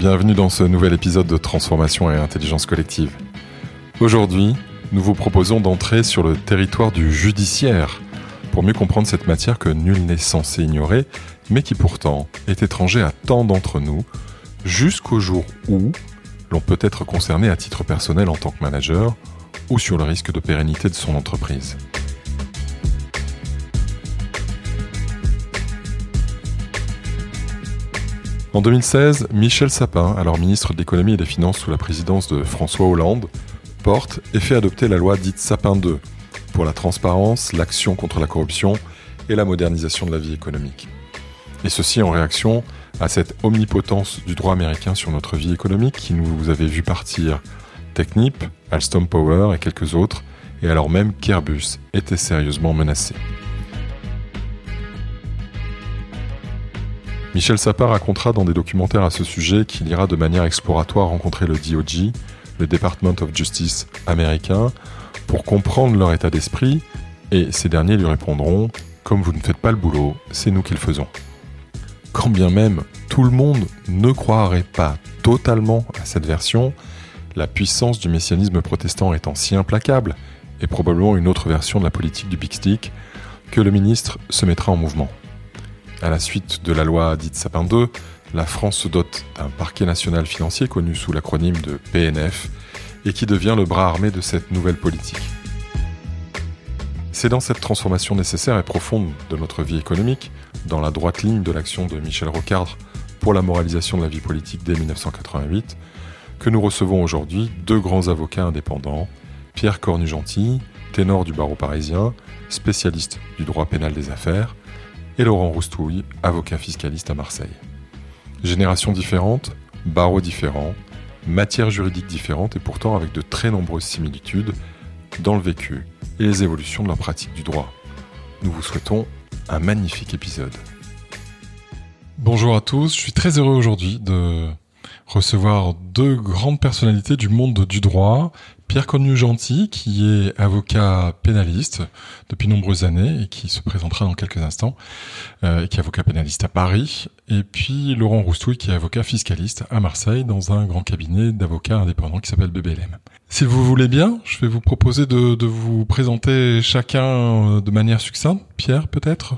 bienvenue dans ce nouvel épisode de Transformation et Intelligence Collective. Aujourd'hui, nous vous proposons d'entrer sur le territoire du judiciaire pour mieux comprendre cette matière que nul n'est censé ignorer, mais qui pourtant est étranger à tant d'entre nous, jusqu'au jour où l'on peut être concerné à titre personnel en tant que manager ou sur le risque de pérennité de son entreprise. En 2016, Michel Sapin, alors ministre de l'économie et des finances sous la présidence de François Hollande, porte et fait adopter la loi dite Sapin 2 pour la transparence, l'action contre la corruption et la modernisation de la vie économique. Et ceci en réaction à cette omnipotence du droit américain sur notre vie économique qui nous avait vu partir Technip, Alstom Power et quelques autres, et alors même qu'Airbus était sérieusement menacé. Michel Sapin racontera dans des documentaires à ce sujet qu'il ira de manière exploratoire rencontrer le DOJ, le Department of Justice américain, pour comprendre leur état d'esprit, et ces derniers lui répondront Comme vous ne faites pas le boulot, c'est nous qui le faisons. Quand bien même tout le monde ne croirait pas totalement à cette version, la puissance du messianisme protestant étant si implacable, et probablement une autre version de la politique du Big Stick, que le ministre se mettra en mouvement. À la suite de la loi dite Sapin 2, la France se dote d'un parquet national financier connu sous l'acronyme de PNF et qui devient le bras armé de cette nouvelle politique. C'est dans cette transformation nécessaire et profonde de notre vie économique, dans la droite ligne de l'action de Michel Rocard pour la moralisation de la vie politique dès 1988, que nous recevons aujourd'hui deux grands avocats indépendants, Pierre Cornu-Gentil, ténor du barreau parisien, spécialiste du droit pénal des affaires, et Laurent Roustouille, avocat fiscaliste à Marseille. Générations différentes, barreaux différents, matières juridiques différentes et pourtant avec de très nombreuses similitudes dans le vécu et les évolutions de leur pratique du droit. Nous vous souhaitons un magnifique épisode. Bonjour à tous, je suis très heureux aujourd'hui de recevoir deux grandes personnalités du monde du droit. Pierre Connu-Gentil, qui est avocat pénaliste depuis nombreuses années et qui se présentera dans quelques instants, euh, qui est avocat pénaliste à Paris. Et puis Laurent Roustouille, qui est avocat fiscaliste à Marseille dans un grand cabinet d'avocats indépendants qui s'appelle BBLM. Si vous voulez bien, je vais vous proposer de, de vous présenter chacun euh, de manière succincte. Pierre, peut-être?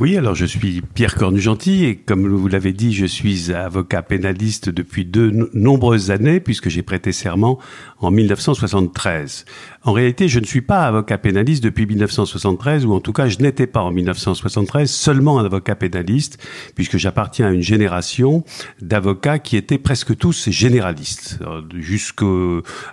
Oui, alors je suis Pierre Cornu-Gentil et comme vous l'avez dit, je suis avocat pénaliste depuis de nombreuses années puisque j'ai prêté serment en 1973. En réalité, je ne suis pas avocat pénaliste depuis 1973 ou en tout cas, je n'étais pas en 1973 seulement un avocat pénaliste puisque j'appartiens à une génération d'avocats qui étaient presque tous généralistes. Jusqu'à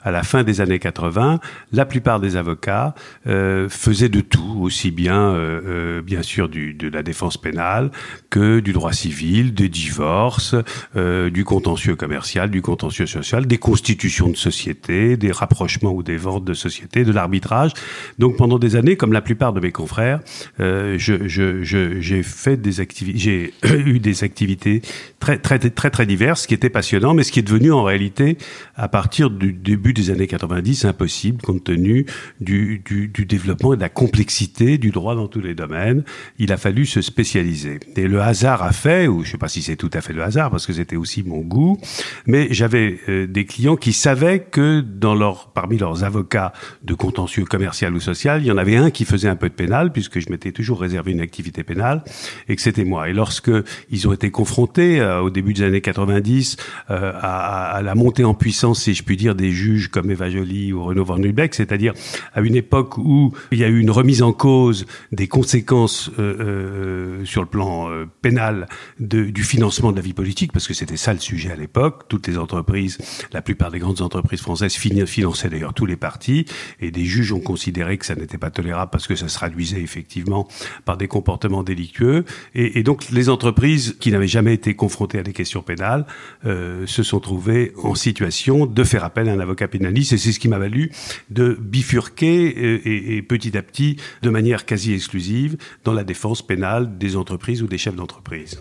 la fin des années 80, la plupart des avocats euh, faisaient de tout, aussi bien euh, euh, bien sûr de la défense pénale que du droit civil, des divorces, euh, du contentieux commercial, du contentieux social, des constitutions de société, des rapprochements ou des ventes de société, de l'arbitrage. Donc pendant des années, comme la plupart de mes confrères, euh, j'ai fait des activités, j'ai eu des activités très très très très diverses, ce qui était passionnant, mais ce qui est devenu en réalité à partir du début des années 90 impossible compte tenu du développement et de la complexité du droit dans tous les domaines. Il a fallu se spécialiser. Et le hasard a fait, ou je ne sais pas si c'est tout à fait le hasard, parce que c'était aussi mon goût, mais j'avais euh, des clients qui savaient que dans leur, parmi leurs avocats de contentieux commercial ou social, il y en avait un qui faisait un peu de pénal, puisque je m'étais toujours réservé une activité pénale, et que c'était moi. Et lorsque ils ont été confrontés euh, au début des années 90 euh, à, la montée en puissance, si je puis dire, des juges comme Eva Joly ou Renaud Van Ruybeck, c'est-à-dire à une époque où il y a eu une remise en cause des conséquences euh, sur le plan pénal du financement de la vie politique, parce que c'était ça le sujet à l'époque. Toutes les entreprises, la plupart des grandes entreprises françaises finançaient d'ailleurs tous les partis, et des juges ont considéré que ça n'était pas tolérable parce que ça se traduisait effectivement par des comportements délictueux. Et, donc les entreprises qui n'avaient jamais été confrontées à des questions pénales euh, se sont trouvées en situation de faire appel à un avocat pénaliste, et c'est ce qui m'a valu de bifurquer et, et petit à petit, de manière quasi exclusive, dans la défense pénale des entreprises ou des chefs d'entreprise.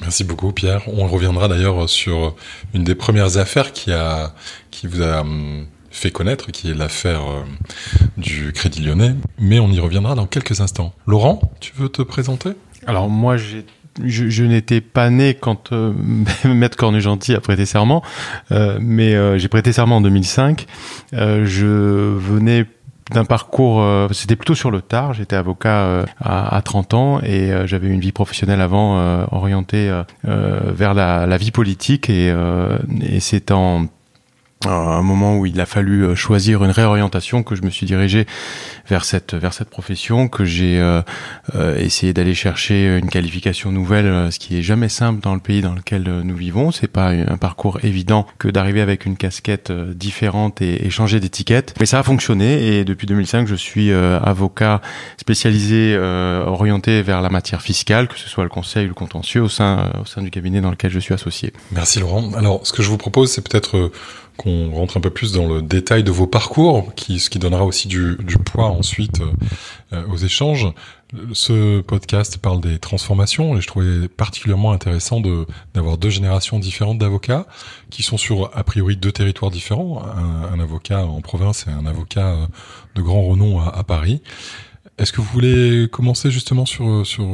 Merci beaucoup Pierre. On reviendra d'ailleurs sur une des premières affaires qui a qui vous a hum, fait connaître, qui est l'affaire euh, du Crédit Lyonnais, mais on y reviendra dans quelques instants. Laurent, tu veux te présenter? Alors moi je, n'étais pas né quand euh, Maître Cornu-Gentil a prêté serment, euh, mais euh, j'ai prêté serment en 2005. je venais d'un parcours, c'était plutôt sur le tard. J'étais avocat à, à, 30 ans et j'avais une vie professionnelle avant orientée vers la, vie politique et c'est en un moment où il a fallu euh, choisir une réorientation que je me suis dirigé vers cette vers cette profession que j'ai euh, euh, essayé d'aller chercher une qualification nouvelle ce qui est jamais simple dans le pays dans lequel nous vivons. C'est pas un parcours évident que d'arriver avec une casquette différente et, et changer d'étiquette. Mais ça a fonctionné et depuis 2005 je suis avocat spécialisé orienté vers la matière fiscale que ce soit le conseil ou le contentieux au sein au sein du cabinet dans lequel je suis associé. Merci Laurent. Alors ce que je vous propose c'est peut-être qu'on rentre un peu plus dans le détail de vos parcours, qui, ce qui donnera aussi du, du poids ensuite euh, euh, aux échanges. Ce podcast parle des transformations et je trouvais particulièrement intéressant de d'avoir deux générations différentes d'avocats qui sont sur a priori deux territoires différents, un, avocat en province et un avocat euh, de grand renom à, à Paris. Est-ce que vous voulez commencer justement sur sur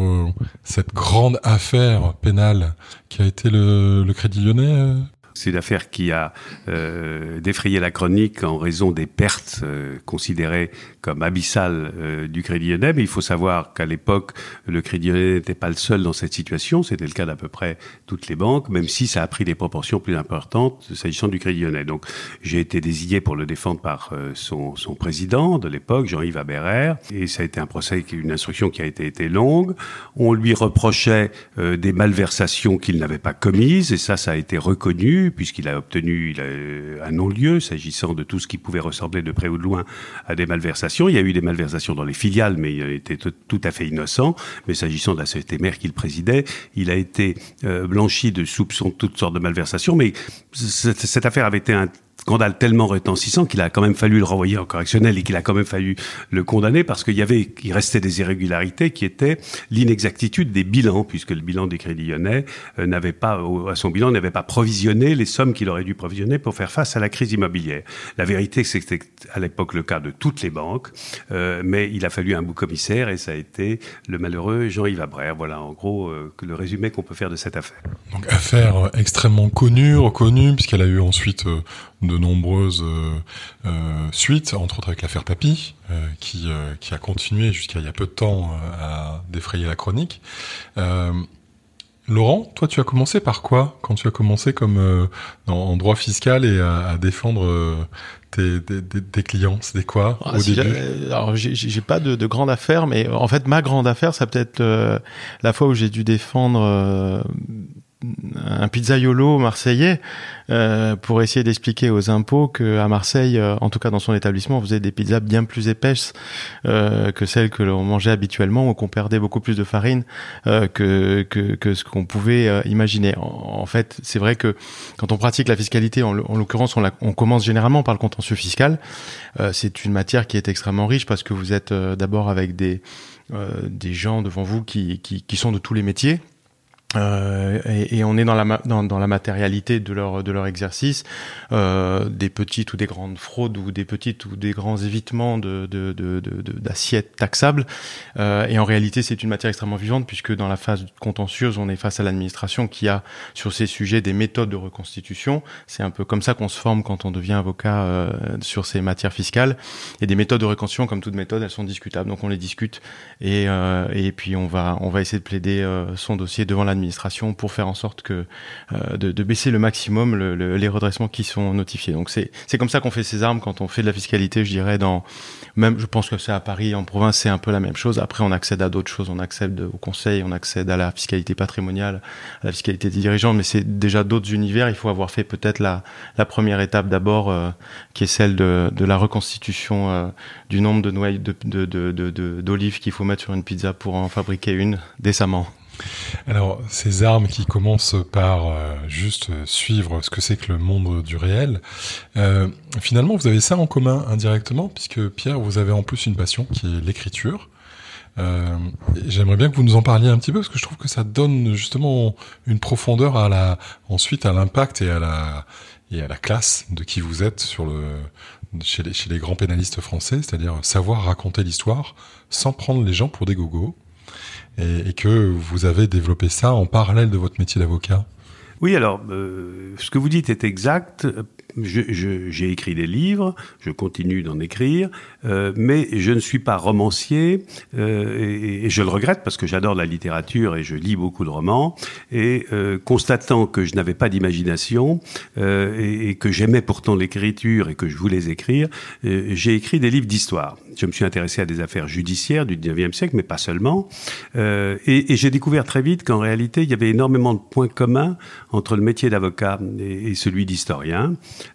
cette grande affaire pénale qui a été le, le Crédit Lyonnais, c'est l'affaire qui a euh, défrayé la chronique en raison des pertes euh, considérées comme abyssales euh, du Crédit Lyonnais. Mais il faut savoir qu'à l'époque, le Crédit Lyonnais n'était pas le seul dans cette situation. C'était le cas d'à peu près toutes les banques, même si ça a pris des proportions plus importantes s'agissant du Crédit Lyonnais. Donc, j'ai été désigné pour le défendre par son, président de l'époque, Jean-Yves Aberer, et ça a été un procès, une instruction qui a été longue. On lui reprochait des malversations qu'il n'avait pas commises, et ça, ça a été reconnu puisqu'il a obtenu un non-lieu s'agissant de tout ce qui pouvait ressembler de près ou de loin à des malversations. Il y a eu des malversations dans les filiales, mais il était tout à fait innocent. Mais s'agissant de la société mère qu'il présidait, il a été euh, blanchi de soupçons de toutes sortes de malversations. Mais cette affaire avait été un scandale tellement retentissant qu'il a quand même fallu le renvoyer en correctionnel et qu'il a quand même fallu le condamner parce qu'il y avait, il restait des irrégularités qui étaient l'inexactitude des bilans, puisque le bilan des Crédits Lyonnais euh, n'avait pas, à son bilan, n'avait pas provisionné les sommes qu'il aurait dû provisionner pour faire face à la crise immobilière. La vérité, c'était à l'époque le cas de toutes les banques, euh, mais il a fallu un bouc commissaire et ça a été le malheureux Jean-Yves Abrère. Voilà, en gros, euh, le résumé qu'on peut faire de cette affaire. Donc affaire extrêmement connue, reconnue, puisqu'elle a eu ensuite de nombreuses euh, euh, suites, entre autres avec l'affaire Papy, euh, qui, qui a continué jusqu'à il y a peu de temps à défrayer la chronique. Laurent, toi, tu as commencé par quoi quand tu as commencé comme en droit fiscal et à, défendre tes, tes, clients? C'était quoi ah, au début? Alors, j'ai pas de, de, grande affaire, mais en fait, ma grande affaire, ça peut-être la fois où j'ai dû défendre un pizzaiolo marseillais euh, pour essayer d'expliquer aux impôts que à Marseille, euh, en tout cas dans son établissement, on faisait des pizzas bien plus épaisses euh, que celles que l'on mangeait habituellement, ou qu'on perdait beaucoup plus de farine euh, que, que, que ce qu'on pouvait euh, imaginer. En, fait, c'est vrai que quand on pratique la fiscalité, en, l'occurrence, on, on, commence généralement par le contentieux fiscal. c'est une matière qui est extrêmement riche parce que vous êtes d'abord avec des des gens devant vous qui, qui, qui sont de tous les métiers, euh, et, on est dans la, dans, la matérialité de leur, de leur exercice, euh, des petites ou des grandes fraudes ou des petites ou des grands évitements de, de, de, d'assiettes taxables. Euh, et en réalité, c'est une matière extrêmement vivante puisque dans la phase contentieuse, on est face à l'administration qui a sur ces sujets des méthodes de reconstitution. C'est un peu comme ça qu'on se forme quand on devient avocat euh, sur ces matières fiscales. Et des méthodes de reconstitution, comme toute méthode, elles sont discutables. Donc on les discute et, et puis on va, on va essayer de plaider son dossier devant l'administration administration pour faire en sorte que euh, de, baisser le maximum le, les redressements qui sont notifiés. Donc c'est comme ça qu'on fait ses armes quand on fait de la fiscalité, je dirais dans même je pense que c'est à Paris en province c'est un peu la même chose. Après on accède à d'autres choses, on accède au conseil, on accède à la fiscalité patrimoniale, à la fiscalité des dirigeants, mais c'est déjà d'autres univers. Il faut avoir fait peut-être la la première étape d'abord euh, qui est celle de, de la reconstitution euh, du nombre de noyaux d'olives de, de, qu'il faut mettre sur une pizza pour en fabriquer une décemment. Alors, ces armes qui commencent par euh, juste suivre ce que c'est que le monde du réel, euh, finalement, vous avez ça en commun indirectement, puisque Pierre, vous avez en plus une passion qui est l'écriture. Euh, J'aimerais bien que vous nous en parliez un petit peu, parce que je trouve que ça donne justement une profondeur à la, ensuite à l'impact et à la et à la classe de qui vous êtes sur le chez les, chez les grands pénalistes français, c'est-à-dire savoir raconter l'histoire sans prendre les gens pour des gogos et, que vous avez développé ça en parallèle de votre métier d'avocat? Oui, alors, euh, ce que vous dites est exact j'ai écrit des livres, je continue d'en écrire, euh, mais je ne suis pas romancier euh, et, je le regrette parce que j'adore la littérature et je lis beaucoup de romans. Et euh, constatant que je n'avais pas d'imagination euh, et, et, que j'aimais pourtant l'écriture et que je voulais écrire, euh, j'ai écrit des livres d'histoire. Je me suis intéressé à des affaires judiciaires du 19e siècle, mais pas seulement. Euh, et, et j'ai découvert très vite qu'en réalité, il y avait énormément de points communs entre le métier d'avocat et celui d'historien.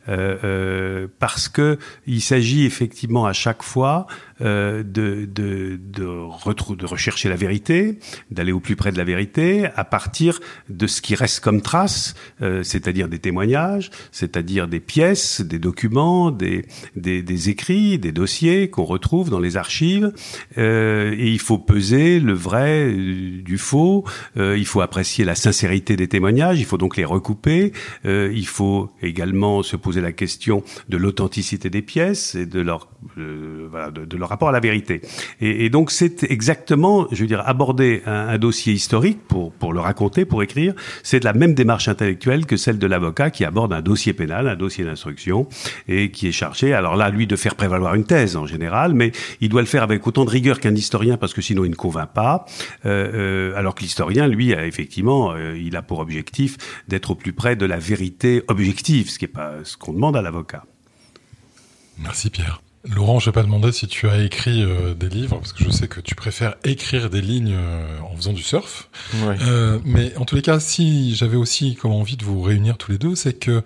Euh, euh, parce que il s'agit effectivement à chaque fois euh, de, de, de, de rechercher la vérité, d'aller au plus près de la vérité, à partir de ce qui reste comme trace, euh, c'est-à-dire des témoignages, c'est-à-dire des pièces, des documents, des, des, des écrits, des dossiers qu'on retrouve dans les archives. Euh, et il faut peser le vrai du faux, euh, il faut apprécier la sincérité des témoignages, il faut donc les recouper, euh, il faut également se poser la question de l'authenticité des pièces et de leur, voilà, de leur rapport à la vérité. Et, donc c'est exactement, je veux dire, aborder un, dossier historique pour, le raconter, pour écrire, c'est de la même démarche intellectuelle que celle de l'avocat qui aborde un dossier pénal, un dossier d'instruction, et qui est chargé, alors là, lui, de faire prévaloir une thèse en général, mais il doit le faire avec autant de rigueur qu'un historien, parce que sinon il ne convainc pas, euh, euh, alors que l'historien, lui, effectivement, euh, il a pour objectif d'être au plus près de la vérité objective, ce qui n'est pas ce qu'on demande à l'avocat. Merci Pierre. Laurent, je vais pas demander si tu as écrit euh, des livres, parce que je sais que tu préfères écrire des lignes euh, en faisant du surf. Ouais. Euh, mais en tous les cas, si j'avais aussi comme envie de vous réunir tous les deux, c'est que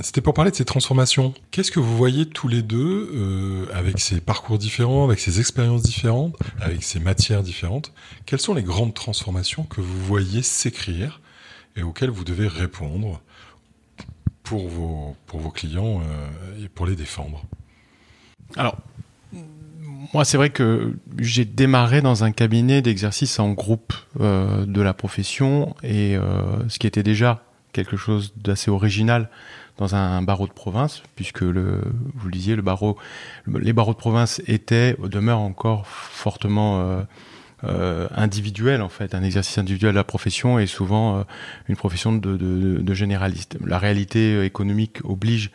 c'était pour parler de ces transformations. Qu'est-ce que vous voyez tous les deux, avec ces parcours différents, avec ces expériences différentes, avec ces matières différentes? Quelles sont les grandes transformations que vous voyez s'écrire et auxquelles vous devez répondre pour vos, pour vos clients et pour les défendre? Alors, moi, c'est vrai que j'ai démarré dans un cabinet d'exercice en groupe euh, de la profession, et euh, ce qui était déjà quelque chose d'assez original dans un barreau de province, puisque le, vous le disiez, le barreau, les barreaux de province étaient, demeurent encore fortement euh, individuel en fait, un exercice individuel de la profession et souvent euh, une profession de, de, de, généraliste. La réalité économique oblige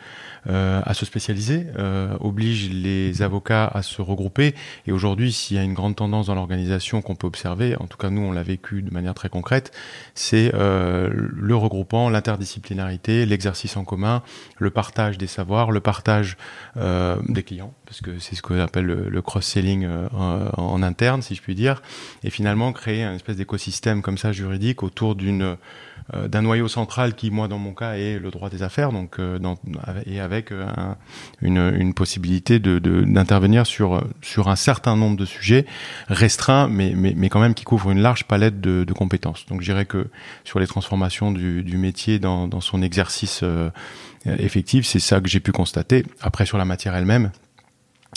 euh, à se spécialiser, euh, oblige les avocats à se regrouper. Et aujourd'hui, s'il y a une grande tendance dans l'organisation qu'on peut observer, en tout cas nous on l'a vécu de manière très concrète, c'est euh, le regroupement, l'interdisciplinarité, l'exercice en commun, le partage des savoirs, le partage euh, des clients, parce que c'est ce qu'on appelle le, le cross-selling en, en interne, si je puis dire, et finalement créer un espèce d'écosystème comme ça juridique autour d'une euh, d'un noyau central qui, moi, dans mon cas, est le droit des affaires, donc euh, et avec euh, un, une, possibilité de d'intervenir sur sur un certain nombre de sujets restreints, mais mais, mais quand même qui couvrent une large palette de, de compétences. Donc, je dirais que sur les transformations du, métier dans, son exercice effectif, c'est ça que j'ai pu constater. Après, sur la matière elle-même.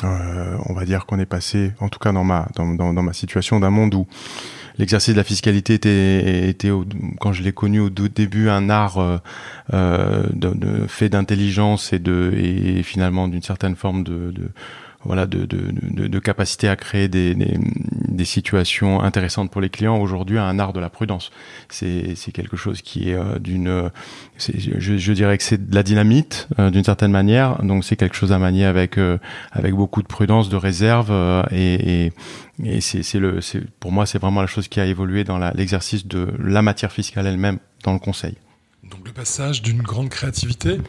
Euh, on va dire qu'on est passé, en tout cas dans ma dans, dans, dans ma situation, d'un monde où l'exercice de la fiscalité était, était au, quand je l'ai connu au début un art euh, euh, de, de, fait d'intelligence et de et finalement d'une certaine forme de, de voilà de, de, de, de, capacité à créer des, des, des, situations intéressantes pour les clients aujourd'hui un art de la prudence. C'est quelque chose qui est euh, d'une je, je dirais que c'est de la dynamite euh, d'une certaine manière. Donc c'est quelque chose à manier avec euh, avec beaucoup de prudence de réserve et, et, et c'est le pour moi c'est vraiment la chose qui a évolué dans l'exercice de la matière fiscale elle-même dans le conseil donc le passage d'une grande créativité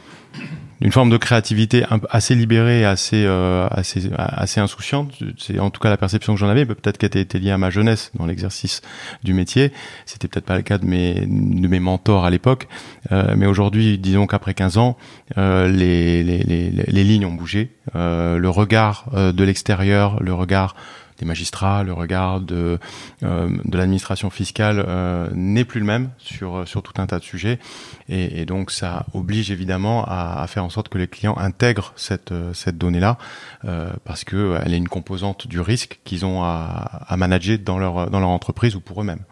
d'une forme de créativité assez libérée, assez euh, assez assez insouciante. C'est en tout cas la perception que j'en avais. Peut-être qu'elle était liée à ma jeunesse dans l'exercice du métier. C'était peut-être pas le cas de mes de mes mentors à l'époque, euh, mais aujourd'hui, disons qu'après 15 ans, euh, les, les, les les lignes ont bougé. Euh, le regard euh, de l'extérieur, le regard des magistrats, le regard de, euh, de l'administration fiscale euh, n'est plus le même sur, sur tout un tas de sujets. Et, et donc ça oblige évidemment à, à, faire en sorte que les clients intègrent cette, cette donnée-là, euh, parce qu'elle est une composante du risque qu'ils ont à, à manager dans leur, dans leur entreprise ou pour eux-mêmes.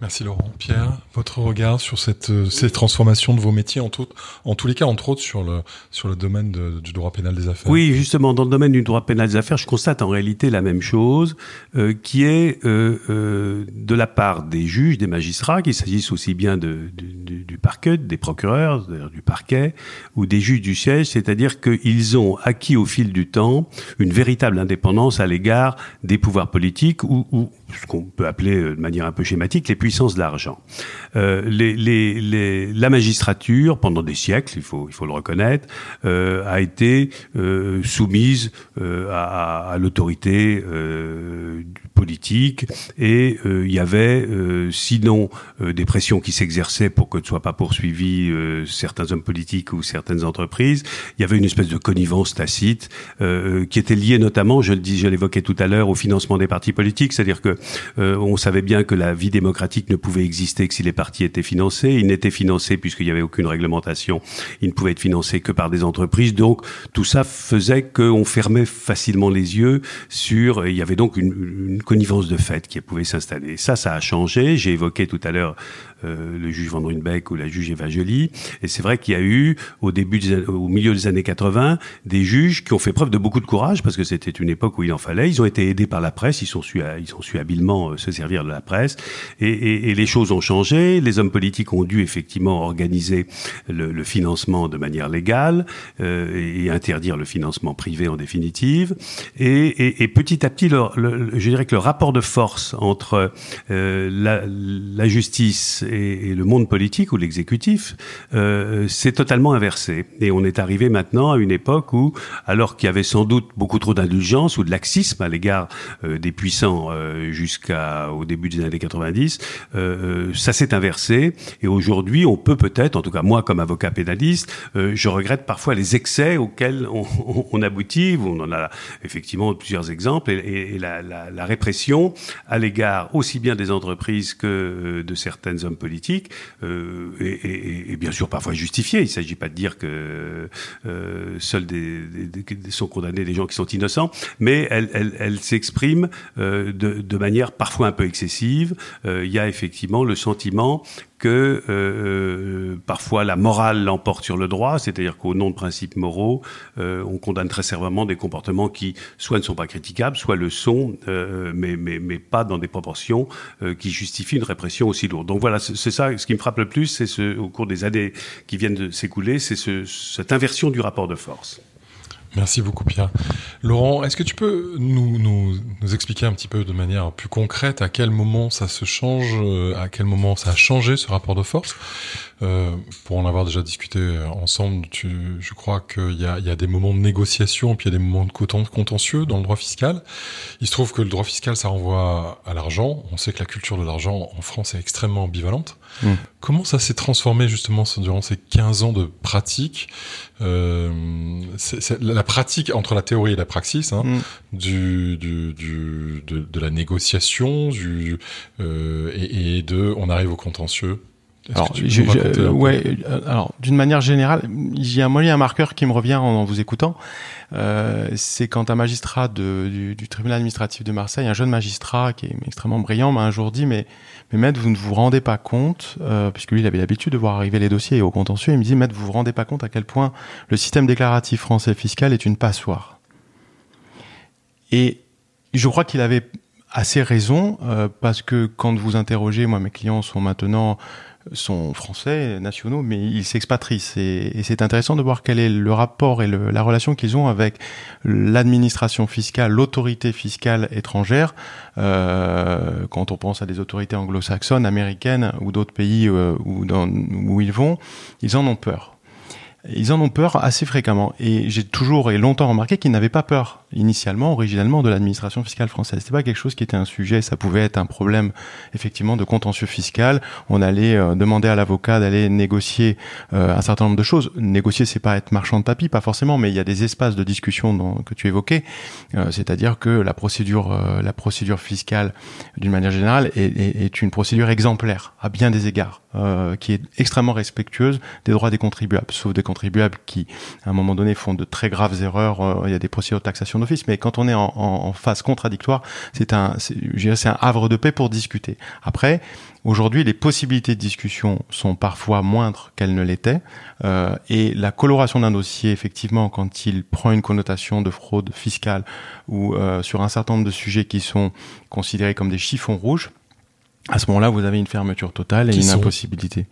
Merci Laurent. Pierre, votre regard sur cette, euh, ces transformations de vos métiers, en, tout, en tous les cas, entre autres sur le, sur le domaine du droit pénal des affaires. Oui, justement, dans le domaine du droit pénal des affaires, je constate en réalité la même chose, euh, qui est euh, euh, de la part des juges, des magistrats, qu'il s'agisse aussi bien de, du, du, parquet, des procureurs, du parquet, ou des juges du siège, c'est-à-dire qu'ils ont acquis au fil du temps une véritable indépendance à l'égard des pouvoirs politiques ou, ou ce qu'on peut appeler de manière un peu schématique les puissance de l'argent. Euh, les, les, les, la magistrature, pendant des siècles, il faut, il faut le reconnaître, euh, a été euh, soumise euh, à, à l'autorité euh, politique et euh, il y avait, sinon des pressions qui s'exerçaient pour que ne soient pas poursuivis certains hommes politiques ou certaines entreprises, il y avait une espèce de connivence tacite qui était liée notamment, je le dis, je l'évoquais tout à l'heure, au financement des partis politiques, c'est-à-dire que on savait bien que la vie démocratique ne pouvait exister que si les partis étaient financés. Ils n'étaient financés puisqu'il n'y avait aucune réglementation. Ils ne pouvaient être financés que par des entreprises. Donc tout ça faisait qu'on fermait facilement les yeux sur. Il y avait donc une, une connivence de fait qui pouvait s'installer. Ça, ça a changé. J'ai évoqué tout à l'heure euh, le juge Van Runbeck ou la juge Eva Joly. Et c'est vrai qu'il y a eu, au début, au milieu des années 80, des juges qui ont fait preuve de beaucoup de courage parce que c'était une époque où il en fallait. Ils ont été aidés par la presse. Ils sont su, ils ont su habilement euh, se servir de la presse. Et, et, et, les choses ont changé. Les hommes politiques ont dû effectivement organiser le, le financement de manière légale euh, et interdire le financement privé en définitive. Et, et petit à petit, le, le, je dirais que le rapport de force entre euh, la, la justice et, le monde politique ou l'exécutif euh, s'est totalement inversé. Et on est arrivé maintenant à une époque où, alors qu'il y avait sans doute beaucoup trop d'indulgence ou de laxisme à l'égard euh, des puissants euh, jusqu'au début des années 90, euh, euh, ça s'est inversé. Et aujourd'hui, on peut peut-être, en tout cas moi comme avocat pénaliste, je regrette parfois les excès auxquels on, on, aboutit. On en a effectivement plusieurs exemples. Et, la, la, répression à l'égard aussi bien des entreprises que de certaines hommes politique euh, et, bien sûr parfois justifié. Il ne s'agit pas de dire que euh, seuls sont condamnés des gens qui sont innocents, mais elle, elle, s'exprime euh, de, manière parfois un peu excessive. Il y a effectivement le sentiment que euh, euh, parfois la morale l'emporte sur le droit, c'est-à-dire qu'au nom de principes moraux, euh, on condamne très sévèrement des comportements qui soit ne sont pas critiquables, soit le sont, euh, mais, mais, mais pas dans des proportions euh, qui justifient une répression aussi lourde. Donc voilà, c'est ça, ce qui me frappe le plus, c'est ce, au cours des années qui viennent de s'écouler, c'est ce, cette inversion du rapport de force. Merci beaucoup Pierre. Laurent, est-ce que tu peux nous, expliquer un petit peu de manière plus concrète à quel moment ça se change, euh, à quel moment ça a changé ce rapport de force? Euh, Pour en avoir déjà discuté ensemble, tu, je crois qu'il y a, il y a des moments de négociation puis il y a des moments de contentieux dans le droit fiscal. Il se trouve que le droit fiscal, ça renvoie à l'argent. On sait que la culture de l'argent en France est extrêmement ambivalente. Mmh. Comment ça s'est transformé justement durant ces 15 ans de pratique euh, la pratique entre la théorie et la praxis hein, mm. du, du, du de, de, la négociation du, euh, et, et, de on arrive au contentieux alors, je, je, ouais, euh, alors d'une manière générale, il y a moi il y a un marqueur qui me revient en, en vous écoutant. Euh, c'est quand un magistrat de, du, du, tribunal administratif de Marseille, un jeune magistrat qui est extrêmement brillant, m'a un jour dit mais mais maître, vous ne vous rendez pas compte, euh, puisque lui, il avait l'habitude de voir arriver les dossiers au contentieux, il me dit, maître, vous vous rendez pas compte à quel point le système déclaratif français fiscal est une passoire. Et je crois qu'il avait assez raison, euh, parce que quand vous interrogez, moi, mes clients sont maintenant sont français, nationaux, mais ils s'expatrient. Et, c'est intéressant de voir quel est le rapport et la relation qu'ils ont avec l'administration fiscale, l'autorité fiscale étrangère. Euh, quand on pense à des autorités anglo-saxonnes, américaines ou d'autres pays euh, où ils vont, ils en ont peur. Ils en ont peur assez fréquemment. Et j'ai toujours et longtemps remarqué qu'ils n'avaient pas peur, initialement, originalement, de l'administration fiscale française. C'était pas quelque chose qui était un sujet, ça pouvait être un problème, effectivement, de contentieux fiscal. On allait euh, demander à l'avocat d'aller négocier euh, un certain nombre de choses. Négocier, c'est pas être marchand de tapis, pas forcément, mais il y a des espaces de discussion que tu évoquais. Euh, C'est-à-dire que la procédure, la procédure fiscale, d'une manière générale, est, une procédure exemplaire, à bien des égards. Euh, qui est extrêmement respectueuse des droits des contribuables, sauf des contribuables qui, à un moment donné, font de très graves erreurs. Euh, il y a des procédures de taxation d'office, mais quand on est en, en, phase contradictoire, c'est un, c'est un havre de paix pour discuter. Après, Aujourd'hui, les possibilités de discussion sont parfois moindres qu'elles ne l'étaient, euh, et la coloration d'un dossier, effectivement, quand il prend une connotation de fraude fiscale ou euh, sur un certain nombre de sujets qui sont considérés comme des chiffons rouges, à ce moment-là, vous avez une fermeture totale et une impossibilité.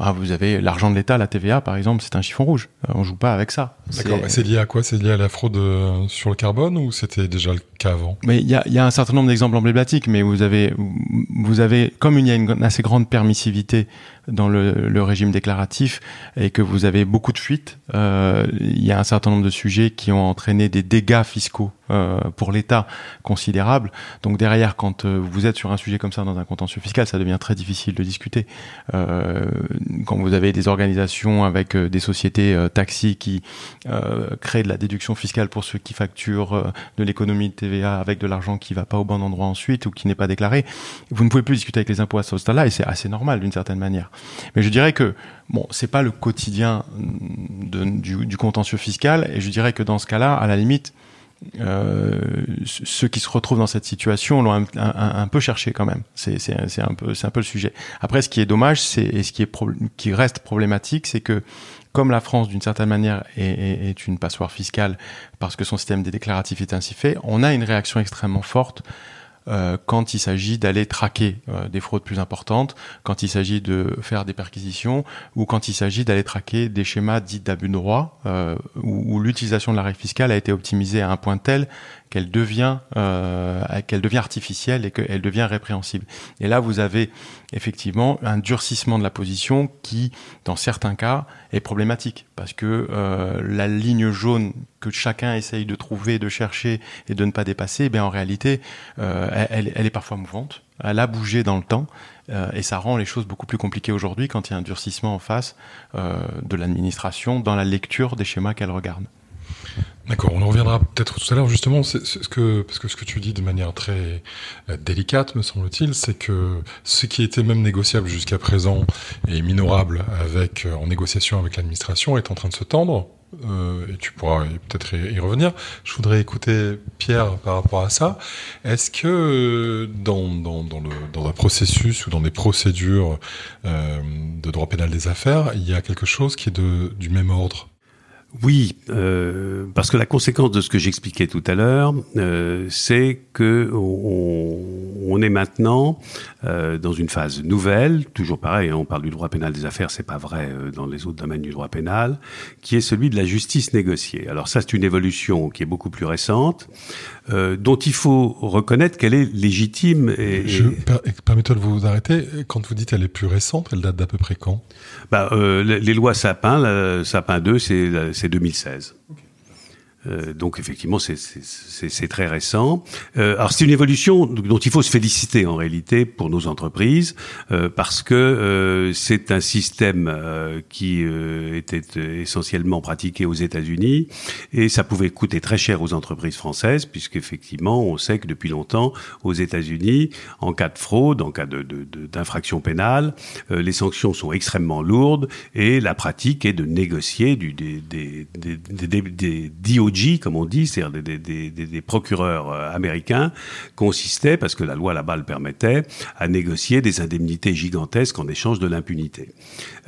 Ah, vous avez l'argent de l'État, la TVA, par exemple, c'est un chiffon rouge. Euh, on joue pas avec ça. D'accord. C'est lié à quoi? C'est lié à la fraude euh, sur le carbone ou c'était déjà le cas avant? Mais il y a, y a, un certain nombre d'exemples emblématiques, mais vous avez, vous avez, comme il y a une assez grande permissivité dans le, le, régime déclaratif et que vous avez beaucoup de fuites, euh, il y a un certain nombre de sujets qui ont entraîné des dégâts fiscaux euh, pour l'État considérables. Donc derrière, quand euh, vous êtes sur un sujet comme ça dans un contentieux fiscal, ça devient très difficile de discuter. Euh, quand vous avez des organisations avec euh, des sociétés taxis qui créent de la déduction fiscale pour ceux qui facturent de l'économie de TVA avec de l'argent qui va pas au bon endroit ensuite ou qui n'est pas déclaré, vous ne pouvez plus discuter avec les impôts à ce stade-là et c'est assez normal d'une certaine manière. Mais je dirais que bon, c'est pas le quotidien du, contentieux fiscal, et je dirais que dans ce cas-là, à la limite, euh, ceux qui se retrouvent dans cette situation l'ont un, peu cherché quand même. C'est un peu le sujet. Après, ce qui est dommage, c'est et ce qui est qui reste problématique, c'est que comme la France, d'une certaine manière, est, est, est, une passoire fiscale parce que son système des déclaratifs est ainsi fait, on a une réaction extrêmement forte euh, quand il s'agit d'aller traquer euh, des fraudes plus importantes, quand il s'agit de faire des perquisitions ou quand il s'agit d'aller traquer des schémas dits d'abus de droit euh, où, où l'utilisation de la règle fiscale a été optimisée à un point tel qu'elle devient, euh, qu'elle devient artificielle et qu'elle devient répréhensible. Et là, vous avez effectivement un durcissement de la position qui, dans certains cas, est problématique parce que euh, la ligne jaune que chacun essaye de trouver, de chercher et de ne pas dépasser, ben en réalité, euh, elle, est parfois mouvante. Elle a bougé dans le temps et ça rend les choses beaucoup plus compliquées aujourd'hui quand il y a un durcissement en face de l'administration dans la lecture des schémas qu'elle regarde. D'accord, on en reviendra peut-être tout à l'heure justement, ce que parce que ce que tu dis de manière très euh, délicate, me semble-t-il, c'est que ce qui était même négociable jusqu'à présent et minorable avec euh, en négociation avec l'administration est en train de se tendre. Euh, et tu pourras peut-être y revenir. Je voudrais écouter Pierre par rapport à ça. Est-ce que dans, dans, dans, le, dans un processus ou dans des procédures de droit pénal des affaires, il y a quelque chose qui est de, du même ordre? Oui, euh, parce que la conséquence de ce que j'expliquais tout à l'heure, euh, c'est que on, est maintenant euh, dans une phase nouvelle, toujours pareil, hein, on parle du droit pénal des affaires, c'est pas vrai dans les autres domaines du droit pénal, qui est celui de la justice négociée. Alors ça, c'est une évolution qui est beaucoup plus récente, euh, dont il faut reconnaître qu'elle est légitime. Et, Je, permettez-moi de vous arrêter. Quand vous dites qu'elle est plus récente, elle date d'à peu près quand? Bah, euh, Les lois Sapin, la, Sapin 2, c'est 2016. Okay. Euh, donc effectivement, c'est très récent. Euh, alors c'est une évolution dont il faut se féliciter en réalité pour nos entreprises euh, parce que euh, c'est un système euh, qui était essentiellement pratiqué aux États-Unis et ça pouvait coûter très cher aux entreprises françaises puisqu'effectivement on sait que depuis longtemps aux États-Unis, en cas de fraude, en cas d'infraction de, de, pénale, les sanctions sont extrêmement lourdes et la pratique est de négocier du, des, des, des, des, des comme on dit, c'est-à-dire des, procureurs euh, américains, consistait, parce que la loi là-bas le permettait, à négocier des indemnités gigantesques en échange de l'impunité.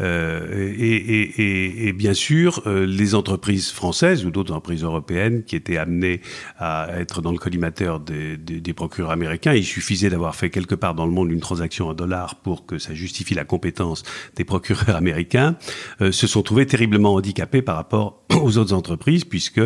Euh, et, bien sûr, euh, les entreprises françaises ou d'autres entreprises européennes qui étaient amenées à être dans le collimateur des, procureurs américains, il suffisait d'avoir fait quelque part dans le monde une transaction en dollars pour que ça justifie la compétence des procureurs américains, se sont trouvés terriblement handicapés par rapport aux autres entreprises, puisque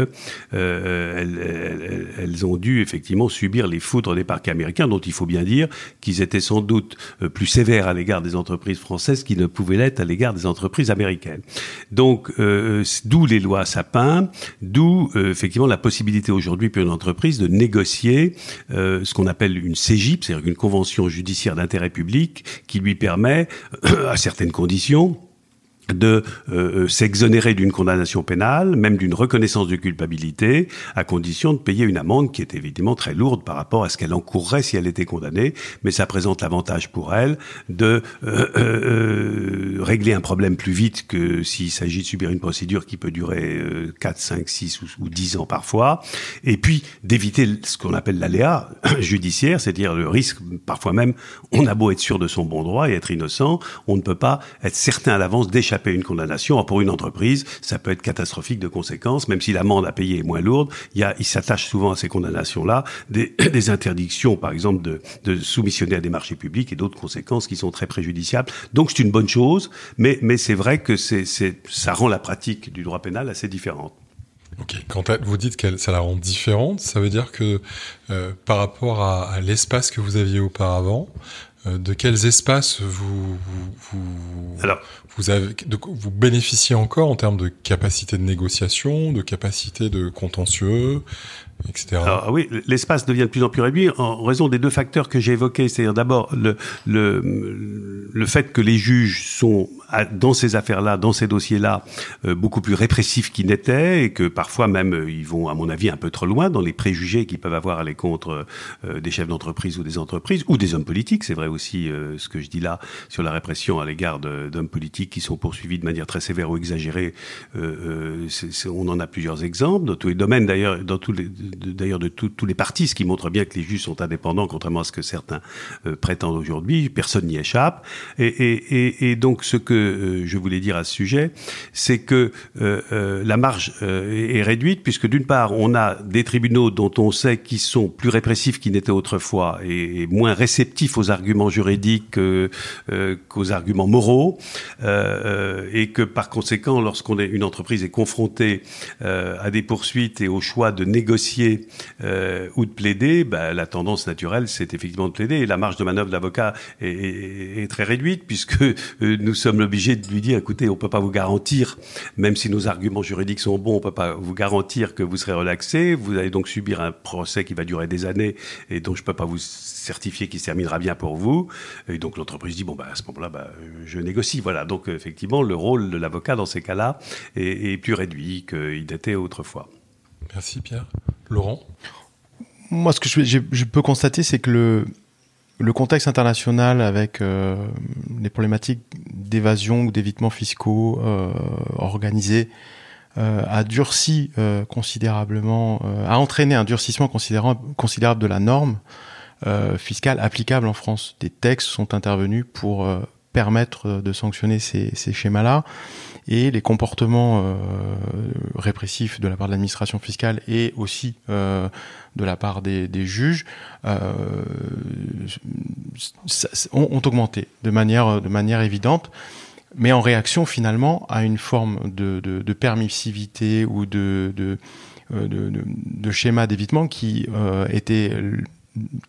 elles, elles, elles, ont dû effectivement subir les foudres des parquets américains, dont il faut bien dire qu'ils étaient sans doute euh, plus sévères à l'égard des entreprises françaises qu'ils ne pouvaient l'être à l'égard des entreprises américaines. Donc, euh, d'où les lois Sapin, d'où euh, effectivement la possibilité aujourd'hui pour une entreprise de négocier euh, ce qu'on appelle une CGIP, c'est-à-dire une convention judiciaire d'intérêt public, qui lui permet, à certaines conditions, de euh, euh, s'exonérer d'une condamnation pénale, même d'une reconnaissance de culpabilité, à condition de payer une amende qui est évidemment très lourde par rapport à ce qu'elle encourrait si elle était condamnée, mais ça présente l'avantage pour elle de euh, régler un problème plus vite que s'il s'agit de subir une procédure qui peut durer 4, 5, 6 ou, ou 10 ans parfois, et puis d'éviter ce qu'on appelle l'aléa judiciaire, c'est-à-dire le risque, parfois même, on a beau être sûr de son bon droit et être innocent, on ne peut pas être certain à l'avance d'échapper une condamnation. pour une entreprise, ça peut être catastrophique de conséquences, même si l'amende à payer est moins lourde. Il, y a, il s'attache souvent à ces condamnations-là des, des, interdictions, par exemple, de, de soumissionner à des marchés publics et d'autres conséquences qui sont très préjudiciables. Donc c'est une bonne chose, mais, mais c'est vrai que c'est, c'est, ça rend la pratique du droit pénal assez différente. Ok, quand vous dites que ça la rend différente, ça veut dire que euh, par rapport à, à l'espace que vous aviez auparavant, euh, de quels espaces vous, vous, Alors, vous, avez, vous bénéficiez encore en termes de capacité de négociation, de capacité de contentieux, etc. Alors, oui, l'espace devient de plus en plus réduit en raison des deux facteurs que j'ai évoqués, c'est-à-dire d'abord le, le, le fait que les juges sont dans ces affaires-là, dans ces dossiers-là, euh, beaucoup plus répressifs qu'ils n'étaient et que parfois même euh, ils vont, à mon avis, un peu trop loin dans les préjugés qu'ils peuvent avoir à l'encontre euh, des chefs d'entreprise ou des entreprises ou des hommes politiques. C'est vrai aussi ce que je dis là sur la répression à l'égard d'hommes politiques qui sont poursuivis de manière très sévère ou exagérée. on en a plusieurs exemples dans tous les domaines, d'ailleurs, dans tous les, d'ailleurs de tous les partis, ce qui montre bien que les juges sont indépendants, contrairement à ce que certains prétendent aujourd'hui. Personne n'y échappe. Et, et, et donc ce que euh, je voulais dire à ce sujet, c'est que euh, euh, la marge est réduite puisque d'une part, on a des tribunaux dont on sait qu'ils sont plus répressifs qu'ils n'étaient autrefois et, moins réceptifs aux arguments juridiques qu'aux arguments moraux, et que par conséquent, lorsqu'on est une entreprise est confrontée à des poursuites et au choix de négocier ou de plaider, bah, la tendance naturelle, c'est effectivement de plaider. Et la marge de manœuvre de l'avocat est, très réduite puisque nous sommes le obligé de lui dire, écoutez, on peut pas vous garantir, même si nos arguments juridiques sont bons, on peut pas vous garantir que vous serez relaxé. Vous allez donc subir un procès qui va durer des années et dont je peux pas vous certifier qu'il se terminera bien pour vous. Et donc l'entreprise dit, bon, bah, à ce moment-là, bah, je négocie. Voilà. Donc effectivement, le rôle de l'avocat dans ces cas-là est, est plus réduit qu'il n'était autrefois. Merci Pierre. Laurent Moi, ce que je, je peux constater, c'est que le, le contexte international avec euh, les problématiques d'évasion ou d'évitement fiscaux euh, organisés euh, a durci euh, considérablement, euh, a entraîné un durcissement considérable, considérable de la norme fiscale applicable en France. Des textes sont intervenus pour permettre de sanctionner ces, schémas-là et les comportements euh, répressifs de la part de l'administration fiscale et aussi euh, de la part des, juges euh, ont, augmenté de manière, de manière évidente mais en réaction finalement à une forme de, de, permissivité ou de, de, euh, schéma d'évitement qui euh, était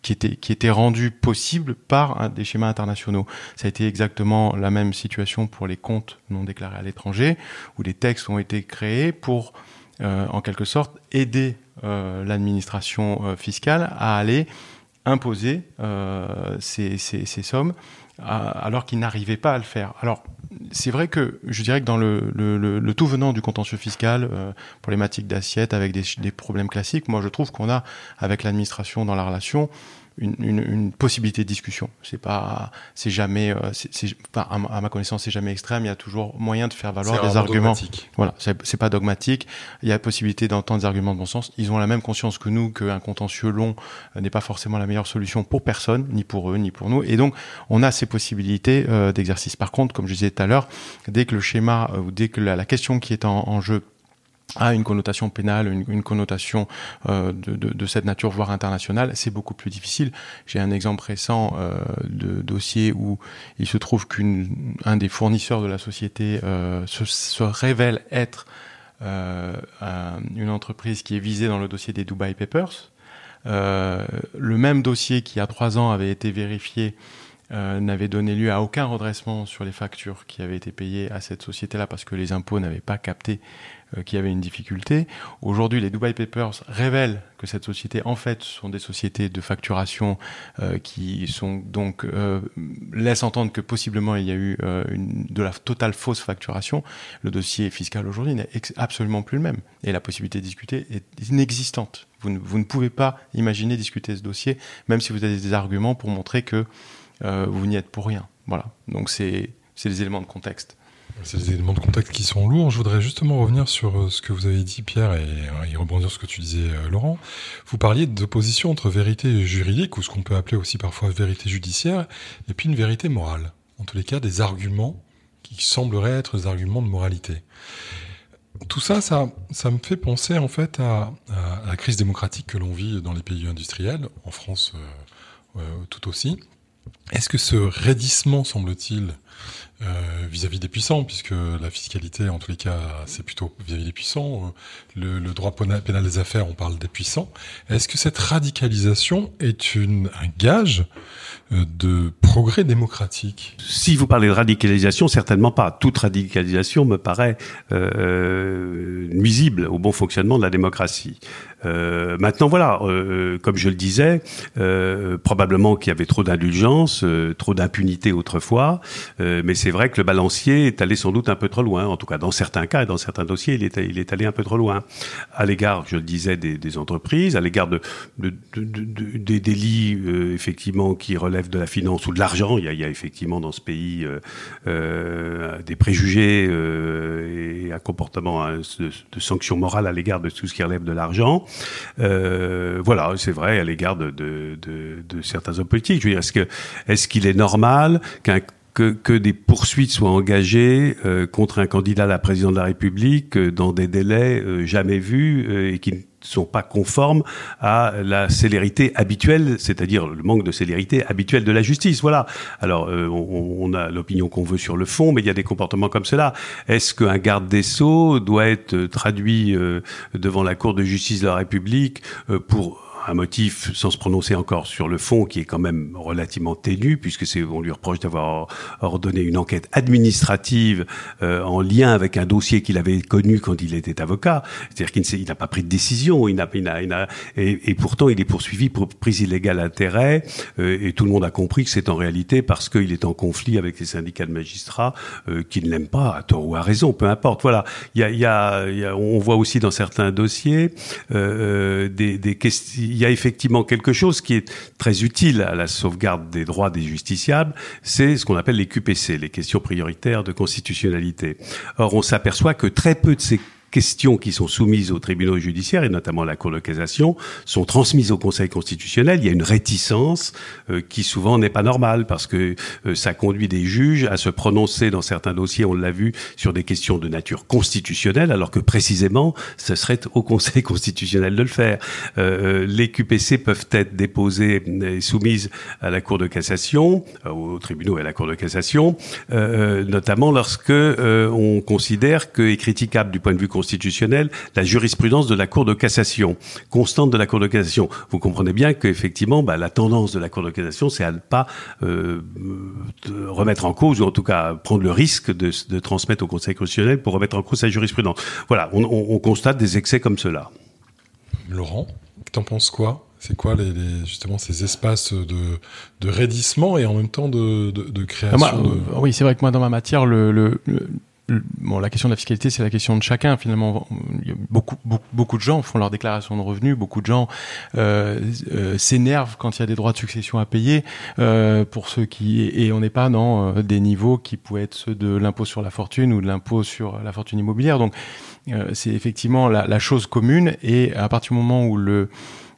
qui était, qui rendu possible par des schémas internationaux. Ça a été exactement la même situation pour les comptes non déclarés à l'étranger, où les textes ont été créés pour, euh, en quelque sorte, aider euh, l'administration euh, fiscale à aller imposer ces, sommes alors qu'ils n'arrivaient pas à le faire. Alors, c'est vrai que je dirais que dans le, tout venant du contentieux fiscal, euh, problématique d'assiette avec des, problèmes classiques, moi je trouve qu'on a avec l'administration dans la relation une, une, une, possibilité de discussion. C'est pas, c'est jamais, euh, c'est, à, à, ma connaissance, c'est jamais extrême. Il y a toujours moyen de faire valoir des arguments. Dogmatique. Voilà, c'est, pas dogmatique. Il y a possibilité d'entendre des arguments de bon sens. Ils ont la même conscience que nous qu'un contentieux long euh, n'est pas forcément la meilleure solution pour personne, ni pour eux, ni pour nous. Et donc, on a ces possibilités euh, d'exercice. Par contre, comme je disais tout à l'heure, dès que le schéma ou dès que la, la question qui est en, en jeu a une connotation pénale, une, une connotation euh, de, de, de, cette nature, voire internationale, c'est beaucoup plus difficile. J'ai un exemple récent euh, de dossier où il se trouve qu'un des fournisseurs de la société euh, se, se, révèle être euh, une entreprise qui est visée dans le dossier des Dubai Papers. Euh, le même dossier qui, il y a trois ans, avait été vérifié euh, n'avait donné lieu à aucun redressement sur les factures qui avaient été payées à cette société-là parce que les impôts n'avaient pas capté euh, qu'il y avait une difficulté. Aujourd'hui, les Dubai Papers révèlent que cette société, en fait, sont des sociétés de facturation euh, qui sont donc euh, laissent entendre que possiblement il y a eu de la totale fausse facturation. Le dossier fiscal aujourd'hui n'est absolument plus le même et la possibilité de discuter est inexistante. Vous ne, pouvez pas imaginer discuter ce dossier, même si vous avez des arguments pour montrer que vous n'y êtes pour rien. Voilà. Donc c'est des éléments de contexte. C'est des éléments de contexte qui sont lourds. Je voudrais justement revenir sur euh, ce que vous avez dit, Pierre, et, y rebondir sur ce que tu disais, euh, Laurent. Vous parliez d'opposition entre vérité juridique, ou ce qu'on peut appeler aussi parfois vérité judiciaire, et puis une vérité morale. En tous les cas, des arguments qui sembleraient être des arguments de moralité. Tout ça, ça, ça me fait penser en fait à, la crise démocratique que l'on vit dans les pays industriels, en France euh, tout aussi. Est-ce que ce raidissement, semble-t-il, euh, vis-à-vis des puissants, puisque la fiscalité, en tous les cas, c'est plutôt vis-à-vis des puissants. Euh, le, droit pénal des affaires, on parle des puissants. Est-ce que cette radicalisation est un gage euh, de progrès démocratique? Si vous parlez de radicalisation, certainement pas. Toute radicalisation me paraît nuisible au bon fonctionnement de la démocratie. Maintenant, voilà, comme je le disais, probablement qu'il y avait trop d'indulgence, trop d'impunité autrefois, mais c'est vrai que le balancier est allé sans doute un peu trop loin. En tout cas, dans certains cas et dans certains dossiers, il est, il est allé un peu trop loin. À l'égard, je le disais, des, entreprises, à l'égard de, de, de, des délits effectivement qui relèvent de la finance ou de l'argent. Il, y a effectivement dans ce pays des préjugés et un comportement de, sanctions morales à l'égard de tout ce qui relève de l'argent. Euh, voilà, c'est vrai à l'égard de, certains hommes politiques. Je veux dire, est-ce que est-ce qu'il est normal qu'un que, que, des poursuites soient engagées euh, contre un candidat à la présidence de la République euh, dans des délais euh, jamais vus et qui sont pas conformes à la célérité habituelle, c'est-à-dire le manque de célérité habituelle de la justice. Voilà. Alors, euh, on, on, a l'opinion qu'on veut sur le fond, mais il y a des comportements comme cela. Est-ce qu'un garde des sceaux doit être traduit euh, devant la Cour de justice de la République euh, pour un motif sans se prononcer encore sur le fond qui est quand même relativement ténu puisque c'est on lui reproche d'avoir ordonné une enquête administrative euh, en lien avec un dossier qu'il avait connu quand il était avocat. C'est-à-dire qu'il n'a pas pris de décision il n'a il a, et, et, pourtant il est poursuivi pour prise illégale d'intérêt euh, et tout le monde a compris que c'est en réalité parce qu'il est en conflit avec les syndicats de magistrats euh, qui ne l'aiment pas à tort ou à raison peu importe. Voilà. Il y a, il y a, il y a on voit aussi dans certains dossiers euh, des, des questions il y a effectivement quelque chose qui est très utile à la sauvegarde des droits des justiciables, c'est ce qu'on appelle les QPC, les questions prioritaires de constitutionnalité. Or, on s'aperçoit que très peu de ces questions qui sont soumises aux tribunaux judiciaires, et notamment à la Cour de cassation, sont transmises au Conseil constitutionnel. Il y a une réticence euh, qui souvent n'est pas normale, parce que euh, ça conduit des juges à se prononcer dans certains dossiers, on l'a vu, sur des questions de nature constitutionnelle, alors que précisément, ce serait au Conseil constitutionnel de le faire. Euh, les QPC peuvent être déposées et soumises à la Cour de cassation, aux tribunaux et à la Cour de cassation, notamment lorsque on considère que est critiquable du point de vue constitutionnelle, la jurisprudence de la Cour de cassation, constante de la Cour de cassation. Vous comprenez bien qu'effectivement, bah, la tendance de la Cour de cassation, c'est à ne pas euh, remettre en cause, ou en tout cas prendre le risque de, de, transmettre au Conseil constitutionnel pour remettre en cause sa jurisprudence. Voilà, on, on, on constate des excès comme cela. Laurent, t'en penses quoi? C'est quoi les, les, justement ces espaces de, de raidissement et en même temps de, de, de création moi, de... Oui, c'est vrai que moi dans ma matière, le, le, bon, la question de la fiscalité, c'est la question de chacun. Finalement, beaucoup, beaucoup, beaucoup de gens font leur déclaration de revenus. Beaucoup de gens euh, euh, s'énervent quand il y a des droits de succession à payer. Euh, pour ceux qui et on n'est pas dans euh, des niveaux qui pouvaient être ceux de l'impôt sur la fortune ou de l'impôt sur la fortune immobilière. Donc, euh, c'est effectivement la, la, chose commune. Et à partir du moment où le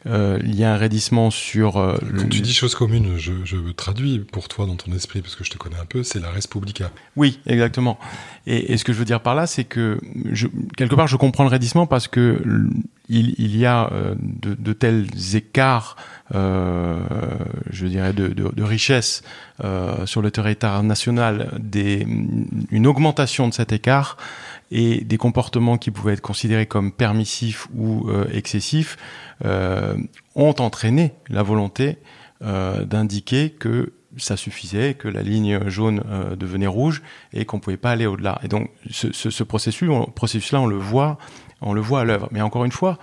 euh, il y a un raidissement sur. Euh, Quand tu dis chose commune, je, je traduis pour toi dans ton esprit, parce que je te connais un peu, c'est la res publica. Oui, exactement. Et, et, ce que je veux dire par là, c'est que je, quelque part, je comprends le raidissement parce que il, y a euh, de, tels écarts, euh, je dirais, de, richesse euh, sur le territoire national, une augmentation de cet écart et des comportements qui pouvaient être considérés comme permissifs ou excessifs ont entraîné la volonté d'indiquer que ça suffisait, que la ligne jaune devenait rouge et qu'on pouvait pas aller au-delà. Et donc ce, ce, ce processus-là, processus on le voit, on le voit à l'œuvre. Mais encore une fois,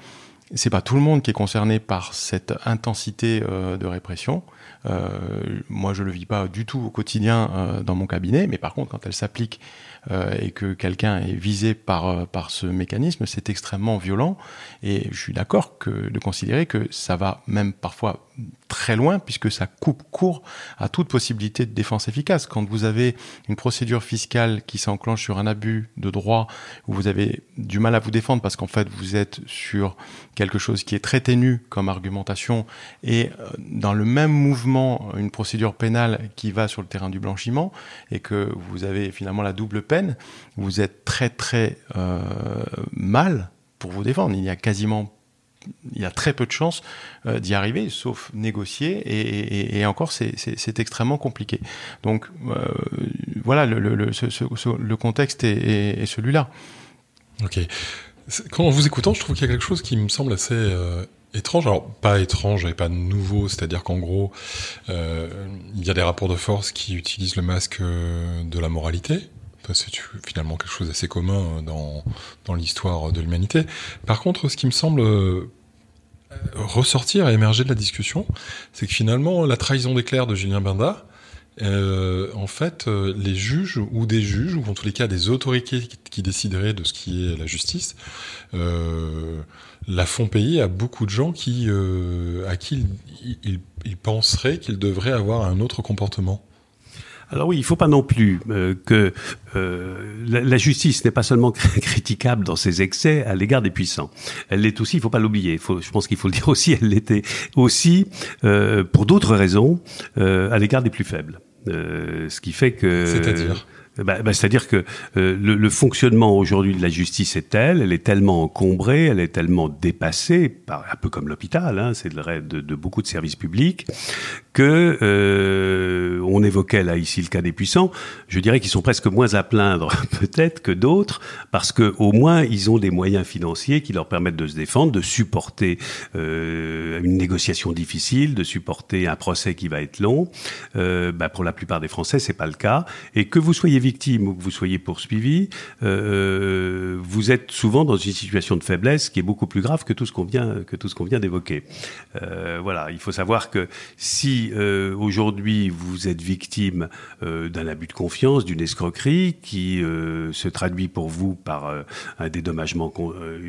c'est pas tout le monde qui est concerné par cette intensité de répression. Euh, moi, je le vis pas du tout au quotidien euh, dans mon cabinet, mais par contre, quand elle s'applique euh, et que quelqu'un est visé par par ce mécanisme, c'est extrêmement violent. Et je suis d'accord que de considérer que ça va même parfois très loin puisque ça coupe court à toute possibilité de défense efficace. Quand vous avez une procédure fiscale qui s'enclenche sur un abus de droit où vous avez du mal à vous défendre parce qu'en fait vous êtes sur quelque chose qui est très ténu comme argumentation et euh, dans le même mouvement une procédure pénale qui va sur le terrain du blanchiment et que vous avez finalement la double peine, vous êtes très très euh, mal pour vous défendre. Il n'y a quasiment il y a très peu de chances euh, d'y arriver, sauf négocier, et, encore, c'est extrêmement compliqué. Donc, euh, voilà, le, contexte est, celui-là. Ok. Quand vous écoutant, je trouve qu'il y a quelque chose qui me semble assez étrange. Alors, pas étrange et pas nouveau, c'est-à-dire qu'en gros, il y a des rapports de force qui utilisent le masque de la moralité, c'est finalement quelque chose d'assez commun dans, dans l'histoire de l'humanité. Par contre, ce qui me semble ressortir et émerger de la discussion, c'est que finalement, la trahison d'éclair de Julien Benda, euh, en fait, euh, les juges ou des juges, ou en tous les cas des autorités qui, décideraient de ce qui est la justice, euh, la font payer à beaucoup de gens qui, à qui ils penseraient qu'ils devraient avoir un autre comportement. Alors oui, il ne faut pas non plus euh, que euh, la, justice n'est pas seulement critiquable dans ses excès à l'égard des puissants. Elle l'est aussi, il ne faut pas l'oublier. Je pense qu'il faut le dire aussi, elle l'était aussi euh, pour d'autres raisons à l'égard des plus faibles. ce qui fait que... C'est-à-dire bah, bah, C'est-à-dire que euh, le, le, fonctionnement aujourd'hui de la justice est tel, elle est tellement encombrée, elle est tellement dépassée, par, un peu comme l'hôpital, hein, c'est le de, de, beaucoup de services publics, que euh, on évoquait là ici le cas des puissants. Je dirais qu'ils sont presque moins à plaindre peut-être que d'autres, parce que au moins ils ont des moyens financiers qui leur permettent de se défendre, de supporter euh, une négociation difficile, de supporter un procès qui va être long. Euh, bah, pour la plupart des Français, c'est pas le cas, et que vous soyez victime ou que vous soyez poursuivi, euh, vous êtes souvent dans une situation de faiblesse qui est beaucoup plus grave que tout ce qu'on vient que tout ce qu'on vient d'évoquer. Euh, voilà, il faut savoir que si euh, aujourd'hui vous êtes victime euh, d'un abus de confiance, d'une escroquerie qui euh, se traduit pour vous par un dédommagement,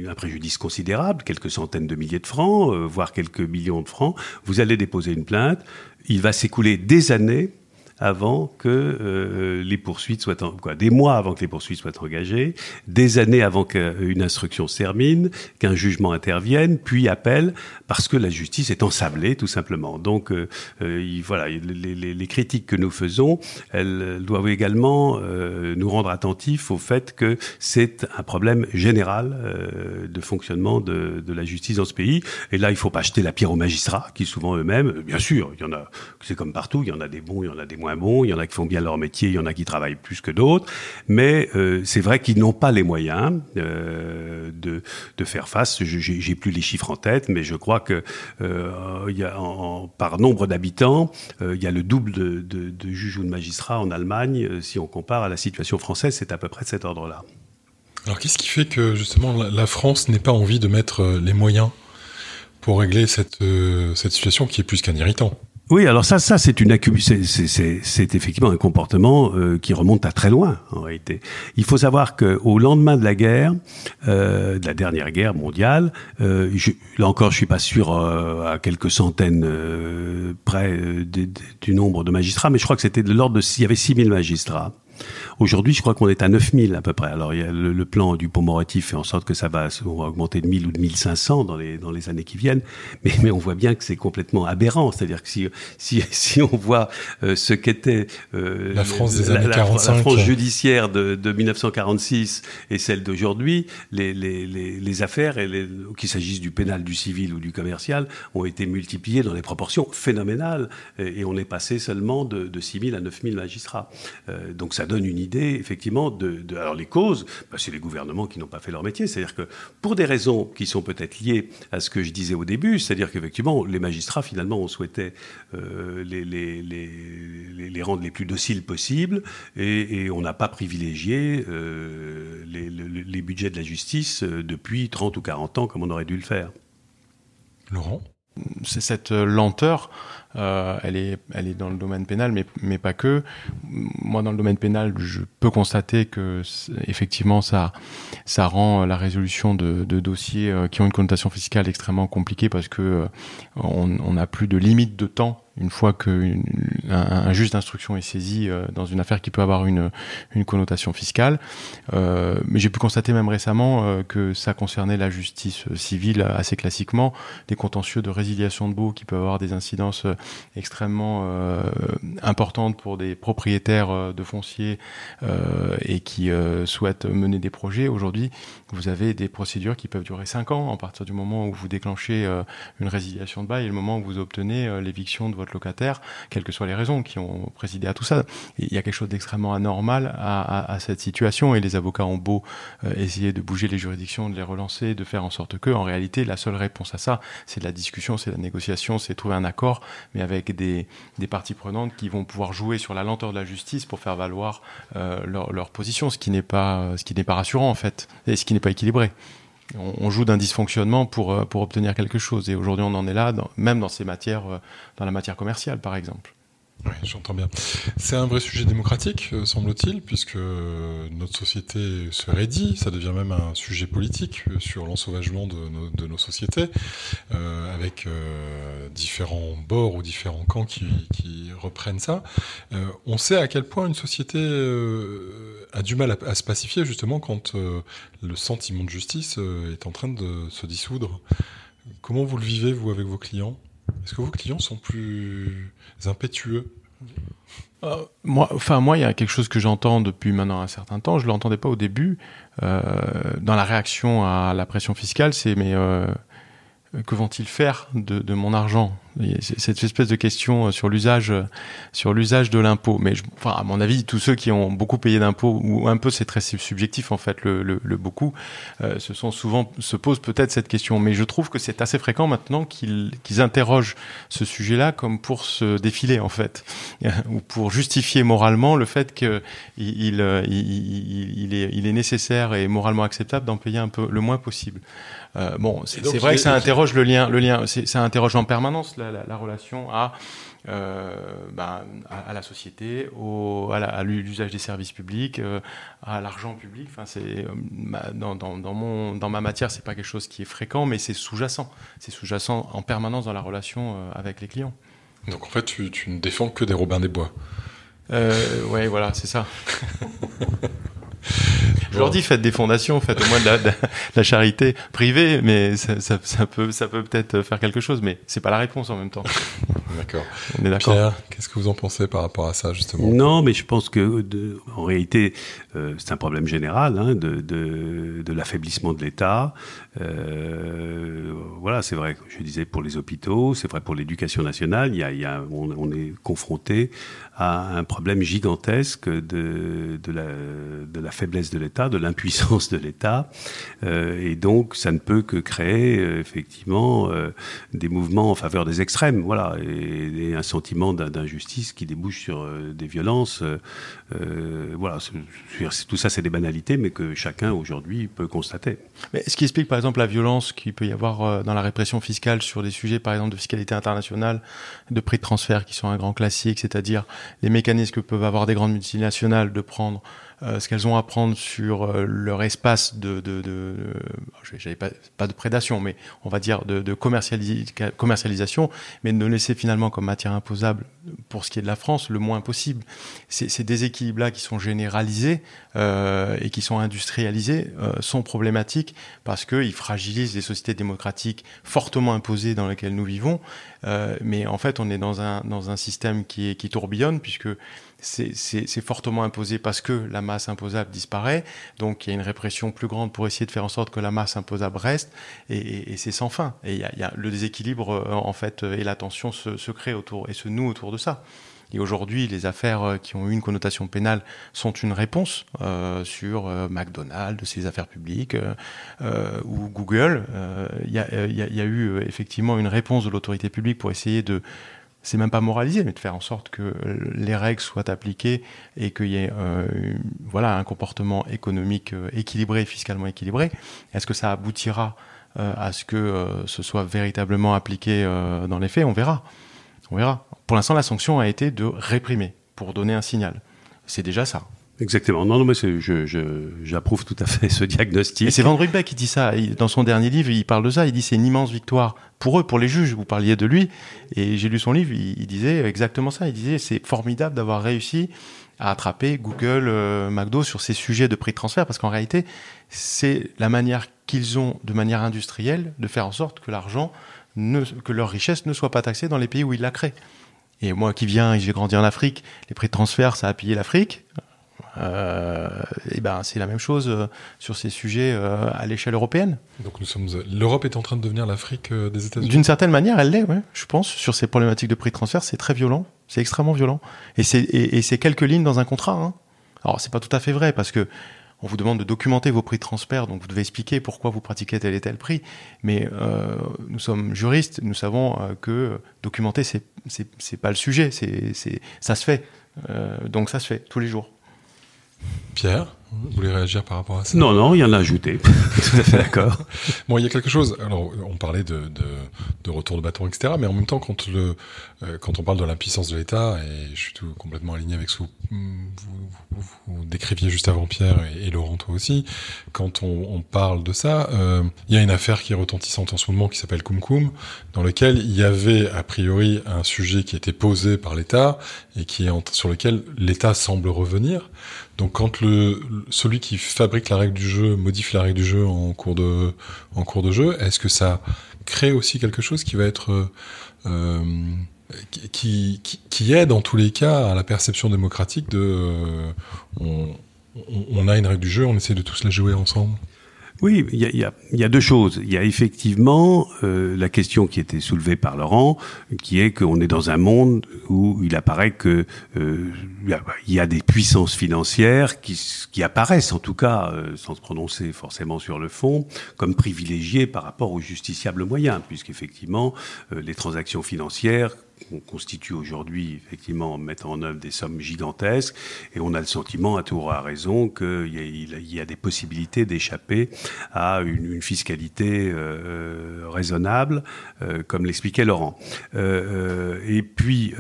un préjudice considérable, quelques centaines de milliers de francs, voire quelques millions de francs, vous allez déposer une plainte. Il va s'écouler des années avant que les poursuites soient en, quoi, des mois avant que les poursuites soient engagées, des années avant qu'une instruction se termine, qu'un jugement intervienne, puis appel, parce que la justice est ensablée tout simplement. Donc euh, euh voilà, les, critiques que nous faisons, elles doivent également euh, nous rendre attentifs au fait que c'est un problème général euh, de fonctionnement de, de, la justice dans ce pays. Et là, il faut pas jeter la pierre aux magistrats, qui souvent eux-mêmes, bien sûr, il y en a, c'est comme partout, il y en a des bons, il y en a des moins bon, il y en a qui font bien leur métier, il y en a qui travaillent plus que d'autres, mais euh, c'est vrai qu'ils n'ont pas les moyens euh, de, de faire face. J'ai plus les chiffres en tête, mais je crois que euh, y a par nombre d'habitants, euh, il y a le double de, de, juges ou de magistrats en Allemagne. Euh, si on compare à la situation française, c'est à peu près de cet ordre-là. Alors qu'est-ce qui fait que justement la France n'ait pas envie de mettre les moyens pour régler cette situation qui est plus qu'un irritant? Oui, alors ça, ça c'est une c'est effectivement un comportement euh, qui remonte à très loin en réalité. Il faut savoir que au lendemain de la guerre, euh, de la dernière guerre mondiale, euh, je, là encore, je suis pas sûr euh, à quelques centaines euh, près du nombre de magistrats, mais je crois que c'était de l'ordre de s'il y avait 6000 magistrats. Aujourd'hui, je crois qu'on est à 9000 à peu près. Alors, il y a le, le plan du pont moretti fait en sorte que ça va, on va augmenter de 1000 ou de 1500 dans les, dans les années qui viennent. Mais, mais on voit bien que c'est complètement aberrant. C'est-à-dire que si, si, si on voit euh, ce qu'était euh, la France des années 45, la, France judiciaire de, de 1946 et celle d'aujourd'hui, les, les, les, les, affaires, qu'il s'agisse du pénal, du civil ou du commercial, ont été multipliées dans des proportions phénoménales. Et, et on est passé seulement de, de 6000 à 9000 magistrats. Euh, donc ça donne une idée, effectivement, de, alors les causes, bah, c'est les gouvernements qui n'ont pas fait leur métier. C'est-à-dire que pour des raisons qui sont peut-être liées à ce que je disais au début, c'est-à-dire qu'effectivement, les magistrats, finalement, on souhaitait euh, les, les, les, les, rendre les plus dociles possibles et, on n'a pas privilégié euh, les, budgets de la justice euh, depuis 30 ou 40 ans comme on aurait dû le faire. Laurent? C'est cette lenteur euh, elle est, elle est dans le domaine pénal, mais, mais pas que. Moi, dans le domaine pénal, je peux constater que effectivement, ça, ça rend la résolution de, de dossiers euh, qui ont une connotation fiscale extrêmement compliquée parce que euh, on n'a plus de limite de temps une fois qu'un un juge d'instruction est saisi euh, dans une affaire qui peut avoir une, une connotation fiscale. Euh, mais j'ai pu constater même récemment euh, que ça concernait la justice civile assez classiquement, des contentieux de résiliation de baux qui peuvent avoir des incidences extrêmement importantes pour des propriétaires de fonciers et qui souhaitent mener des projets. Aujourd'hui, vous avez des procédures qui peuvent durer 5 ans, à partir du moment où vous déclenchez une résiliation de bail et le moment où vous obtenez l'éviction de votre locataire, quelles que soient les raisons qui ont présidé à tout ça. Il y a quelque chose d'extrêmement anormal à, cette situation et les avocats ont beau euh, essayer de bouger les juridictions, de les relancer, de faire en sorte que, en réalité, la seule réponse à ça, c'est la discussion, c'est la négociation, c'est trouver un accord, mais avec des, parties prenantes qui vont pouvoir jouer sur la lenteur de la justice pour faire valoir euh, leur, position, ce qui n'est pas, ce qui n'est pas rassurant en fait, et ce qui n'est pas équilibré on, joue d'un dysfonctionnement pour, euh, pour obtenir quelque chose. Et aujourd'hui, on en est là, même dans ces matières, euh, dans la matière commerciale, par exemple. Oui, j'entends bien. C'est un vrai sujet démocratique, euh, semble-t-il, puisque notre société se raidit, ça devient même un sujet politique sur l'ensauvagement de nos, sociétés, euh, avec euh, différents bords ou différents camps qui, reprennent ça. Euh, on sait à quel point une société a du mal à, à, se pacifier, justement, quand le sentiment de justice est en train de se dissoudre. Comment vous le vivez, vous, avec vos clients? Est-ce que vos clients sont plus impétueux? Euh, moi, enfin moi, il y a quelque chose que j'entends depuis maintenant un certain temps. Je l'entendais pas au début. Euh, dans la réaction à la pression fiscale, c'est mais euh, que vont-ils faire de, de, mon argent? Cette espèce de question euh, sur l'usage euh, sur l'usage de l'impôt. Mais je, enfin à mon avis tous ceux qui ont beaucoup payé d'impôts ou un peu c'est très subjectif en fait le, le, le beaucoup euh, se sont souvent se posent peut-être cette question. Mais je trouve que c'est assez fréquent maintenant qu'ils qu'ils interrogent ce sujet-là comme pour se défiler en fait ou pour justifier moralement le fait que il, il, il, est, il est nécessaire et moralement acceptable d'en payer un peu le moins possible euh, bon c'est vrai que ça interroge le lien le lien ça interroge en permanence la, relation à, euh, ben, à, la société, au, à l'usage des services publics, euh, à l'argent public. Enfin, c'est dans, dans, dans, mon, dans ma matière, c'est pas quelque chose qui est fréquent, mais c'est sous-jacent. C'est sous-jacent en permanence dans la relation avec les clients. Donc en fait, tu, tu ne défends que des Robins des Bois. Euh, ouais, voilà, c'est ça. Je leur dis faites des fondations, faites au moins de la, charité privée, mais ça, ça, ça peut ça peut peut-être faire quelque chose, mais c'est pas la réponse en même temps. D'accord. On est d'accord. Pierre, qu'est-ce que vous en pensez par rapport à ça justement? Non, mais je pense que de, en réalité euh, c'est un problème général hein, de, de, de l'affaiblissement de l'État. Euh, voilà, c'est vrai. Je disais pour les hôpitaux, c'est vrai pour l'éducation nationale. Y a, on, est confronté à un problème gigantesque de, la, faiblesse de l'État, de l'impuissance de l'État, euh, et donc ça ne peut que créer euh, effectivement des mouvements en faveur des extrêmes, voilà, et, un sentiment d'injustice qui débouche sur des violences. Voilà, tout ça c'est des banalités, mais que chacun aujourd'hui peut constater. Mais ce qui explique par exemple la violence qu'il peut y avoir dans la répression fiscale sur des sujets par exemple de fiscalité internationale, de prix de transfert qui sont un grand classique, c'est-à-dire les mécanismes que peuvent avoir des grandes multinationales de prendre euh, ce qu'elles ont à prendre sur euh, leur espace de, de, de, de pas, pas de prédation, mais on va dire de, de commercialisation, mais de ne laisser finalement comme matière imposable, pour ce qui est de la France, le moins possible. Ces déséquilibres-là qui sont généralisés euh, et qui sont industrialisés euh, sont problématiques parce qu'ils fragilisent les sociétés démocratiques fortement imposées dans lesquelles nous vivons. Euh, mais en fait, on est dans un, dans un système qui, est, qui tourbillonne puisque c'est fortement imposé parce que la masse imposable disparaît. Donc il y a une répression plus grande pour essayer de faire en sorte que la masse imposable reste, et, et, c'est sans fin. Et y, a, y, a, le déséquilibre euh, en fait et la tension se, se crée autour et se noue autour de ça. Et aujourd'hui, les affaires qui ont eu une connotation pénale sont une réponse sur McDonald's, ses affaires publiques ou Google. Il y, y, a eu effectivement une réponse de l'autorité publique pour essayer de c'est même pas moraliser, mais de faire en sorte que les règles soient appliquées et qu'il y ait euh, voilà, un comportement économique euh, équilibré, fiscalement équilibré. Est-ce que ça aboutira euh, à ce que ce soit véritablement appliqué dans les faits? On verra. Pour l'instant, la sanction a été de réprimer pour donner un signal. C'est déjà ça. Exactement. Non, non, mais j'approuve tout à fait ce diagnostic. C'est Van Ruybeck qui dit ça. dans son dernier livre, il parle de ça. Il dit c'est une immense victoire pour eux, pour les juges. Vous parliez de lui. Et j'ai lu son livre. Il, disait exactement ça. Il disait c'est formidable d'avoir réussi à attraper Google, euh, McDo sur ces sujets de prix de transfert parce qu'en réalité, c'est la manière qu'ils ont, de manière industrielle, de faire en sorte que l'argent, que leur richesse ne soit pas taxée dans les pays où ils la créent. Et moi qui viens j'ai grandi en Afrique, les prix de transfert, ça a pillé l'Afrique. Euh, et ben c'est la même chose euh, sur ces sujets euh, à l'échelle européenne. Donc nous sommes, l'Europe est en train de devenir l'Afrique des États-Unis. D'une certaine manière, elle l'est, ouais, je pense. Sur ces problématiques de prix de transfert, c'est très violent, c'est extrêmement violent. Et c'est et, quelques lignes dans un contrat. Hein. Alors c'est pas tout à fait vrai parce que on vous demande de documenter vos prix de transfert, donc vous devez expliquer pourquoi vous pratiquez tel et tel prix. Mais euh, nous sommes juristes, nous savons que documenter c'est c'est pas le sujet, c'est c'est ça se fait. Euh, donc ça se fait tous les jours. Pierre, vous voulez réagir par rapport à ça? Non, non, il y en a ajouté. Tout à fait d'accord. bon, il y a quelque chose. Alors, on parlait de, de, de, retour de bâton, etc. Mais en même temps, quand, le, euh, quand on parle de l'impuissance de l'État, et je suis tout complètement aligné avec ce que vous, vous, vous, décriviez juste avant Pierre et, Laurent, toi aussi, quand on, on parle de ça, euh, il y a une affaire qui est retentissante en ce moment qui s'appelle Kumkum, dans lequel il y avait a priori un sujet qui était posé par l'État et qui est sur lequel l'État semble revenir. Donc quand le celui qui fabrique la règle du jeu modifie la règle du jeu en cours de jeu, est-ce que ça crée aussi quelque chose qui va être euh, qui, qui, aide en tous les cas à la perception démocratique de euh, on, a une règle du jeu, on essaie de tous la jouer ensemble? Oui, il y a, deux choses. Il y a effectivement euh, la question qui était soulevée par Laurent, qui est qu'on est dans un monde où il apparaît que euh, il y a des puissances financières qui, qui apparaissent, en tout cas, euh, sans se prononcer forcément sur le fond, comme privilégiées par rapport aux justiciables moyens, puisqu'effectivement, les transactions financières on constitue aujourd'hui, effectivement, mettant en œuvre des sommes gigantesques, et on a le sentiment, à tour à raison, qu'il y, y a des possibilités d'échapper à une, fiscalité euh, raisonnable, euh, comme l'expliquait Laurent. Euh, et puis,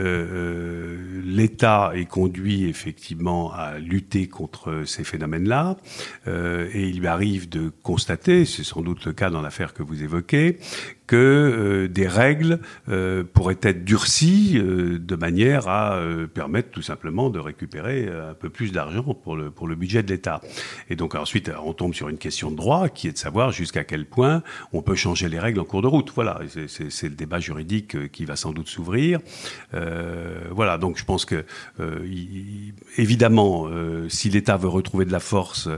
l'État est conduit, effectivement, à lutter contre ces phénomènes-là, et il lui arrive de constater, c'est sans doute le cas dans l'affaire que vous évoquez, que euh, des règles euh, pourraient être durcies euh, de manière à permettre tout simplement de récupérer un peu plus d'argent pour le, pour le budget de l'État. Et donc ensuite, on tombe sur une question de droit qui est de savoir jusqu'à quel point on peut changer les règles en cours de route. Voilà, c'est le débat juridique qui va sans doute s'ouvrir. voilà, donc je pense que évidemment, si l'État veut retrouver de la force,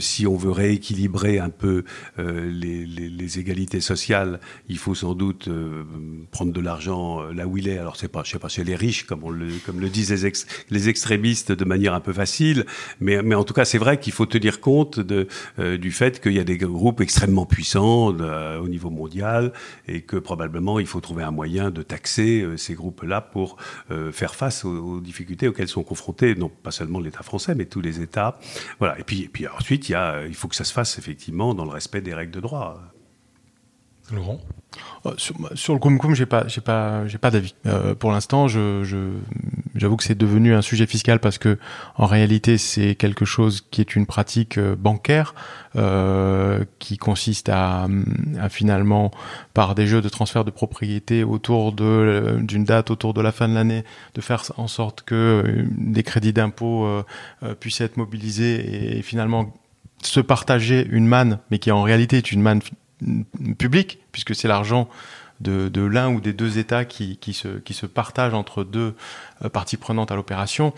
si on veut rééquilibrer un peu les, les, les égalités sociales, il faut sans doute euh, prendre de l'argent euh, là où il est. Alors c'est pas, je sais pas, chez les riches, comme on le, comme le disent les, extrémistes de manière un peu facile, mais, mais en tout cas c'est vrai qu'il faut tenir compte de, euh, du fait qu'il y a des groupes extrêmement puissants au niveau mondial et que probablement il faut trouver un moyen de taxer ces groupes-là pour faire face aux, difficultés auxquelles sont confrontés, non pas seulement l'État français, mais tous les États. Voilà. Et puis, et puis ensuite, il, y a, il faut que ça se fasse effectivement dans le respect des règles de droit. Laurent? Sur, sur, le Kumkum, j'ai pas, j'ai pas, j'ai pas d'avis. Euh, pour l'instant, j'avoue que c'est devenu un sujet fiscal parce que en réalité, c'est quelque chose qui est une pratique euh, bancaire euh, qui consiste à, à, finalement, par des jeux de transfert de propriété autour de d'une date autour de la fin de l'année, de faire en sorte que des crédits d'impôt puissent être mobilisés et finalement se partager une manne, mais qui en réalité est une manne public, puisque c'est l'argent de, l'un ou des deux États qui, se, qui partagent entre deux euh, parties prenantes à l'opération.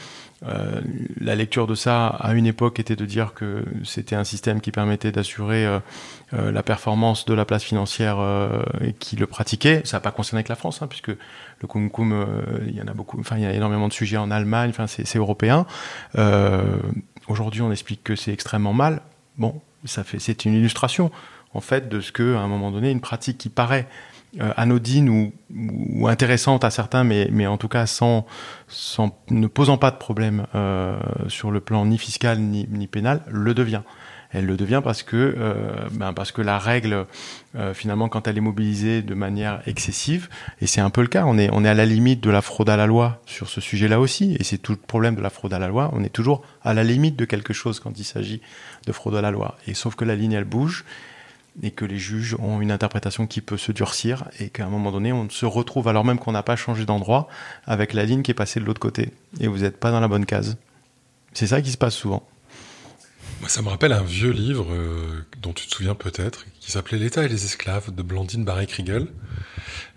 Euh, la lecture de ça, à une époque, était de dire que c'était un système qui permettait d'assurer euh, la performance de la place financière qui le pratiquait. Ça n'a pas concerné que la France, hein, puisque le Kumkum, il y en a beaucoup, enfin, il y a énormément de sujets en Allemagne, enfin, c'est européen. Aujourd'hui, on explique que c'est extrêmement mal. Bon, ça fait, c'est une illustration, en fait, de ce que, à un moment donné, une pratique qui paraît euh, anodine ou, intéressante à certains, mais, mais en tout cas sans, sans ne posant pas de problème euh, sur le plan ni fiscal ni, ni, pénal, le devient. Elle le devient parce que, euh, ben parce que la règle, euh, finalement, quand elle est mobilisée de manière excessive, et c'est un peu le cas, on est, on est à la limite de la fraude à la loi sur ce sujet-là aussi, et c'est tout le problème de la fraude à la loi, on est toujours à la limite de quelque chose quand il s'agit de fraude à la loi. Et sauf que la ligne, elle bouge, et que les juges ont une interprétation qui peut se durcir et qu'à un moment donné, on se retrouve, alors même qu'on n'a pas changé d'endroit, avec la ligne qui est passée de l'autre côté. Et vous n'êtes pas dans la bonne case. C'est ça qui se passe souvent. Ça me rappelle un vieux livre euh, dont tu te souviens peut-être, qui s'appelait L'État et les esclaves de Blandine Barré-Kriegel,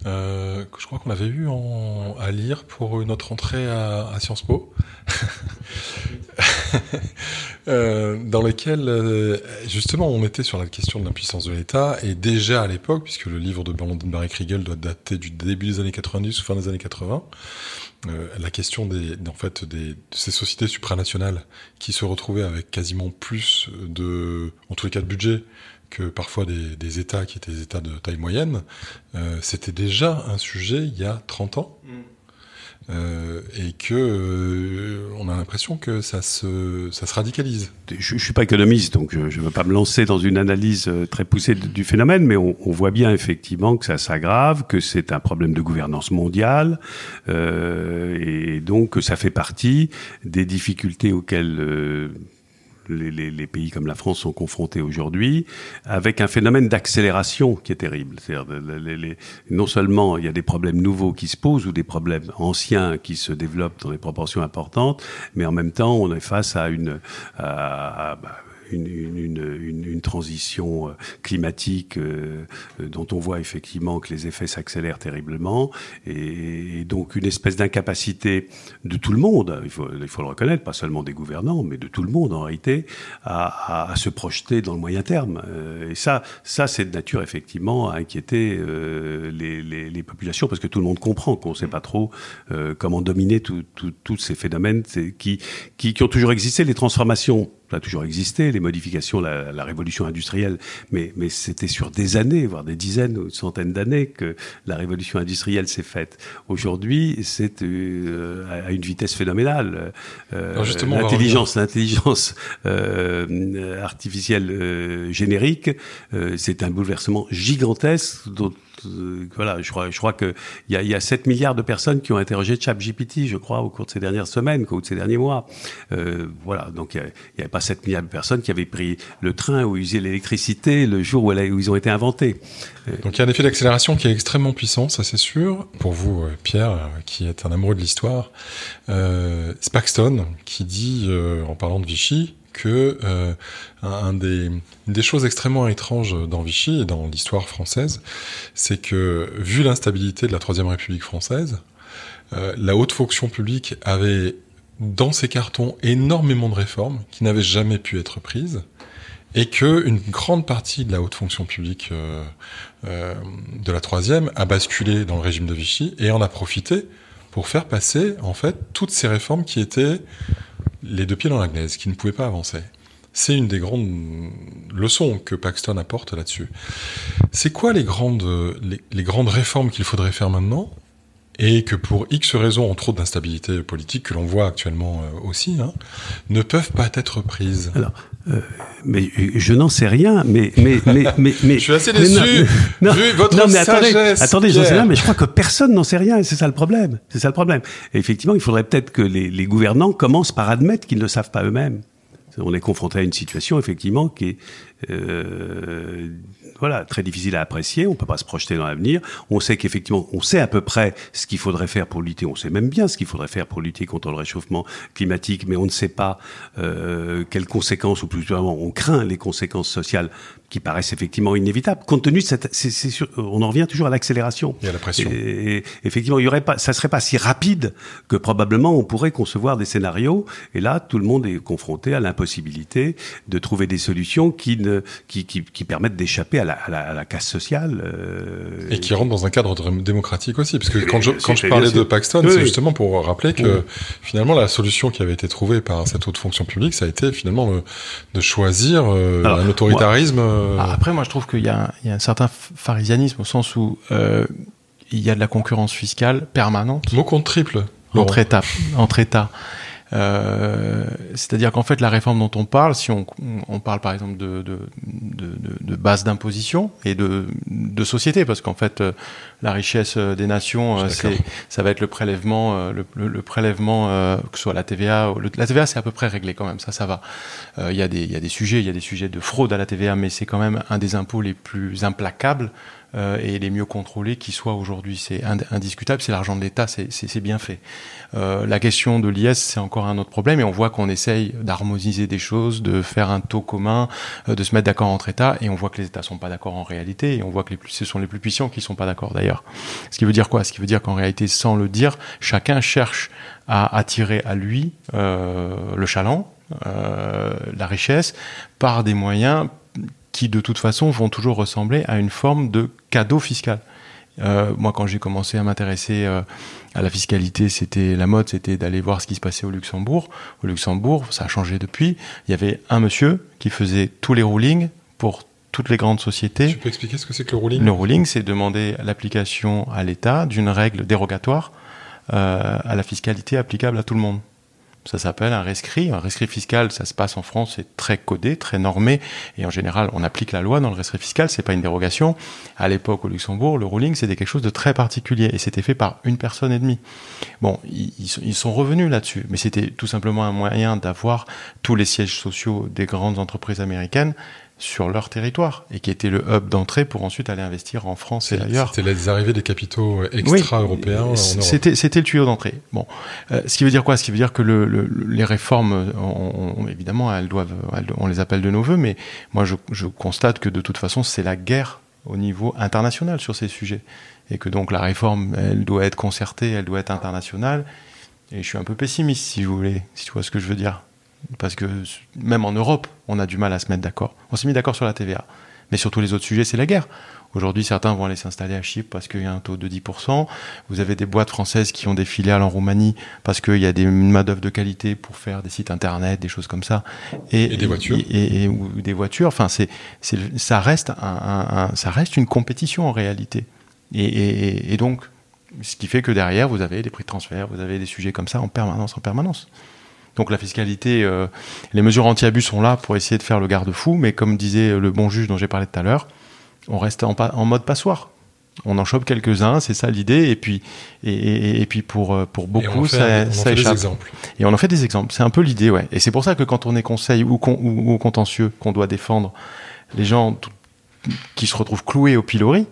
euh, que je crois qu'on avait eu en, à lire pour notre entrée à, à Sciences Po. euh, dans lequel euh, justement on était sur la question de l'impuissance de l'État et déjà à l'époque, puisque le livre de Blandine Barré-Kriegel doit dater du début des années 90 ou fin des années 80, euh, la question des, en fait, des, de ces sociétés supranationales qui se retrouvaient avec quasiment plus de, en tous les cas de budget, que parfois des, des États qui étaient des États de taille moyenne, euh, c'était déjà un sujet il y a 30 ans. Mm. Euh, et que euh, on a l'impression que ça se, ça se radicalise. Je, je suis pas économiste, donc je ne veux pas me lancer dans une analyse euh, très poussée du phénomène, mais on, on voit bien effectivement que ça s'aggrave, que c'est un problème de gouvernance mondiale, euh, et donc que ça fait partie des difficultés auxquelles euh, les, les, les, pays comme la France sont confrontés aujourd'hui, avec un phénomène d'accélération qui est terrible. Les, non seulement il y a des problèmes nouveaux qui se posent ou des problèmes anciens qui se développent dans des proportions importantes, mais en même temps on est face à une à, bah, une, une, une, transition euh, climatique euh, euh, dont on voit effectivement que les effets s'accélèrent terriblement, et, et, donc une espèce d'incapacité de tout le monde, il faut, il faut le reconnaître, pas seulement des gouvernants, mais de tout le monde en réalité, à, à, à se projeter dans le moyen terme. Et ça, ça c'est de nature effectivement à inquiéter les, les, les, populations, parce que tout le monde comprend qu'on ne sait pas trop comment dominer tous ces phénomènes qui, qui, qui ont toujours existé, les transformations ça a toujours existé, les modifications, la, la révolution industrielle, mais, mais c'était sur des années, voire des dizaines ou centaines d'années que la révolution industrielle s'est faite. Aujourd'hui, c'est euh, à une vitesse phénoménale. Euh, l'intelligence, l'intelligence euh, artificielle euh, générique, euh, c'est un bouleversement gigantesque dont voilà, je crois, je crois que il y a, y a 7 milliards de personnes qui ont interrogé ChatGPT, je crois, au cours de ces dernières semaines, au cours de ces derniers mois. Euh, voilà, donc il n'y avait pas 7 milliards de personnes qui avaient pris le train ou usé l'électricité le jour où, ils ont été inventés. Euh, donc il y a un effet d'accélération qui est extrêmement puissant, ça c'est sûr. Pour vous, euh, Pierre, qui est un amoureux de l'histoire, euh, Spaxton qui dit, en parlant de Vichy, que euh, des, choses extrêmement étranges dans Vichy et dans l'histoire française, c'est que vu l'instabilité de la Troisième République française, euh, la haute fonction publique avait dans ses cartons énormément de réformes qui n'avaient jamais pu être prises et que une grande partie de la haute fonction publique euh, de la troisième a basculé dans le régime de Vichy et en a profité pour faire passer en fait toutes ces réformes qui étaient les deux pieds dans la glaise, qui ne pouvaient pas avancer. C'est une des grandes leçons que Paxton apporte là-dessus. C'est quoi les grandes, les grandes réformes qu'il faudrait faire maintenant? Et que pour X raisons, entre autres d'instabilité politique que l'on voit actuellement euh, aussi, hein, ne peuvent pas être prises. Alors, euh, mais je n'en sais rien, mais mais mais mais, mais je suis assez déçu. Non, vu votre non, mais attendez, attendez, j'en sais rien, mais je crois que personne n'en sait rien, et c'est ça le problème. C'est ça le problème. Et effectivement, il faudrait peut-être que les, les gouvernants commencent par admettre qu'ils ne savent pas eux-mêmes. On est confronté à une situation effectivement qui est euh, voilà, très difficile à apprécier. On peut pas se projeter dans l'avenir. On sait qu'effectivement, on sait à peu près ce qu'il faudrait faire pour lutter. On sait même bien ce qu'il faudrait faire pour lutter contre le réchauffement climatique, mais on ne sait pas euh, quelles conséquences, ou plus on craint les conséquences sociales qui paraissent effectivement inévitables, compte tenu de cette, on en revient toujours à l'accélération. Et à la pression. Et, effectivement, il y aurait pas, ça serait pas si rapide que probablement on pourrait concevoir des scénarios. Et là, tout le monde est confronté à l'impossibilité de trouver des solutions qui ne, qui, qui, qui permettent d'échapper à la, à, la, casse sociale. Euh, et qui rentrent dans un cadre démocratique aussi, parce que quand je, quand je parlais de Paxton, c'est justement pour rappeler que finalement la solution qui avait été trouvée par cette haute fonction publique, ça a été finalement de, choisir euh, un autoritarisme. Euh, après, moi, je trouve qu'il y, a un certain pharisianisme au sens où euh, il y a de la concurrence fiscale permanente. Mot contre triple. Entre États. Entre États. Euh, c'est-à-dire qu'en fait, la réforme dont on parle, si on, on parle par exemple de, de, de, de base d'imposition et de, de société, parce qu'en fait, euh, la richesse euh, des nations, c'est, ça va être le prélèvement, le, le, prélèvement, que ce soit la TVA. la TVA, c'est à peu près réglé quand même, ça, ça va. Il y, a des, y a des sujets, il y a des sujets de fraude à la TVA, mais c'est quand même un des impôts les plus implacables euh, et les mieux contrôlés qui soient aujourd'hui. C'est indiscutable, c'est l'argent de l'État, c'est bien fait. Euh, la question de l'IS, c'est encore un autre problème, et on voit qu'on essaye d'harmoniser des choses, de faire un taux commun, euh, de se mettre d'accord entre États, et on voit que les États sont pas d'accord en réalité, et on voit que ce sont les plus puissants qui sont pas d'accord d'ailleurs. Ce qui veut dire quoi? Ce qui veut dire qu'en réalité, sans le dire, chacun cherche à attirer à lui le chaland, la richesse, par des moyens qui de toute façon vont toujours ressembler à une forme de cadeau fiscal. Euh, moi, quand j'ai commencé à m'intéresser euh, à la fiscalité, c'était la mode, c'était d'aller voir ce qui se passait au Luxembourg. Au Luxembourg, ça a changé depuis. Il y avait un monsieur qui faisait tous les rulings pour toutes les grandes sociétés. Tu peux expliquer ce que c'est que le ruling? Le ruling, c'est demander l'application à l'État d'une règle dérogatoire euh, à la fiscalité applicable à tout le monde. Ça s'appelle un rescrit. Un rescrit fiscal, ça se passe en France, c'est très codé, très normé, et en général, on applique la loi dans le rescrit fiscal. C'est pas une dérogation. À l'époque, au Luxembourg, le ruling, c'était quelque chose de très particulier, et c'était fait par une personne et demie. Bon, ils, sont revenus là-dessus, mais c'était tout simplement un moyen d'avoir tous les sièges sociaux des grandes entreprises américaines sur leur territoire et qui était le hub d'entrée pour ensuite aller investir en France et ailleurs. C'était les arrivées des capitaux extra-européens C'était c'était le tuyau d'entrée. Bon, euh, ce qui veut dire quoi? Ce qui veut dire que le, les réformes, évidemment, elles doivent, on les appelle de nos voeux, mais moi je, je constate que de toute façon c'est la guerre au niveau international sur ces sujets et que donc la réforme, elle doit être concertée, elle doit être internationale. Et je suis un peu pessimiste, si vous voulez, si tu vois ce que je veux dire. Parce que même en Europe, on a du mal à se mettre d'accord. On s'est mis d'accord sur la TVA. Mais sur tous les autres sujets, c'est la guerre. Aujourd'hui, certains vont aller s'installer à Chypre parce qu'il y a un taux de 10%. Vous avez des boîtes françaises qui ont des filiales en Roumanie parce qu'il y a des main-d'œuvre de qualité pour faire des sites internet, des choses comme ça. Et, des voitures. Et, ou des voitures. Enfin, c'est, ça, reste un, ça reste une compétition en réalité. Et, donc, ce qui fait que derrière, vous avez des prix de transfert, vous avez des sujets comme ça en permanence, en permanence. Donc la fiscalité, euh, les mesures anti-abus sont là pour essayer de faire le garde-fou, mais comme disait le bon juge dont j'ai parlé tout à l'heure, on reste en, en, mode passoire. On en chope quelques-uns, c'est ça l'idée, et puis et, puis pour euh, pour beaucoup ça, ça échappe. Et on en fait des exemples. C'est un peu l'idée, ouais. Et c'est pour ça que quand on est conseil ou, ou, contentieux, qu'on doit défendre les gens qui se retrouvent cloués au pilori,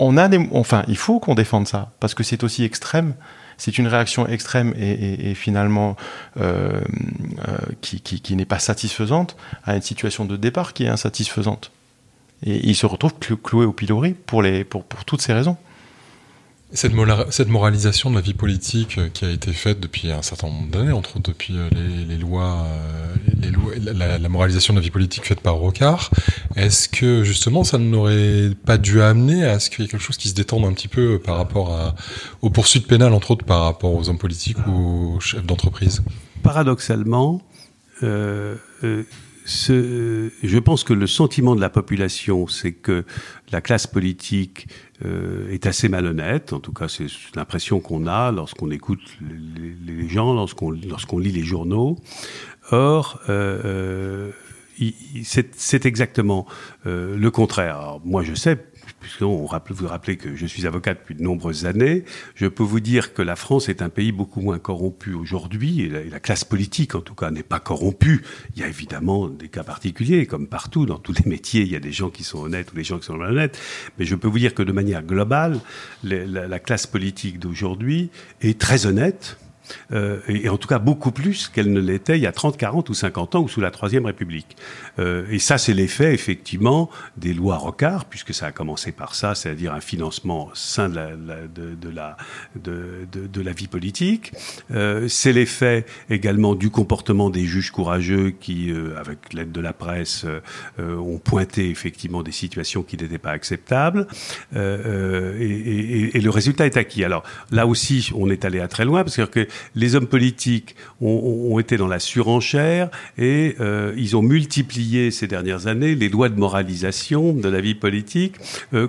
on a des, enfin, il faut qu'on défende ça parce que c'est aussi extrême c'est une réaction extrême et, finalement euh, euh, qui, n'est pas satisfaisante à une situation de départ qui est insatisfaisante. Et il se retrouve cloué au pilori pour, toutes ces raisons. Cette, moralisation de la vie politique euh, qui a été faite depuis un certain nombre d'années, entre autres depuis euh, les, lois, euh, la, moralisation de la vie politique faite par Rocard, est-ce que justement ça n'aurait pas dû amener à ce qu'il y ait quelque chose qui se détende un petit peu par rapport aux poursuites pénales, entre autres par rapport aux hommes politiques ou aux chefs d'entreprise? Paradoxalement, je pense que le sentiment de la population, c'est que la classe politique euh, est assez malhonnête. En tout cas, c'est l'impression qu'on a lorsqu'on écoute les, gens, lorsqu'on lorsqu'on lit les journaux. Or, euh, euh c'est exactement euh, le contraire. Moi, je sais, puisque vous vous rappelez que je suis avocat depuis de nombreuses années, je peux vous dire que la France est un pays beaucoup moins corrompu aujourd'hui, et, la, classe politique en tout cas n'est pas corrompue. Il y a évidemment des cas particuliers, comme partout, dans tous les métiers, il y a des gens qui sont honnêtes ou des gens qui sont malhonnêtes, mais je peux vous dire que de manière globale, la, la classe politique d'aujourd'hui est très honnête, euh, et, en tout cas beaucoup plus qu'elle ne l'était il y a 30, 40 ou 50 ans ou sous la Troisième République. Euh, et ça, c'est l'effet effectivement des lois Rocard, puisque ça a commencé par ça, c'est-à-dire un financement sain de la, de, la, de, de, la vie politique. Euh, c'est l'effet également du comportement des juges courageux qui, avec l'aide de la presse, ont pointé effectivement des situations qui n'étaient pas acceptables. Et, et, le résultat est acquis. Alors là aussi, on est allé à très loin, parce que les hommes politiques ont, ont été dans la surenchère et ils ont multiplié ces dernières années les lois de moralisation de la vie politique,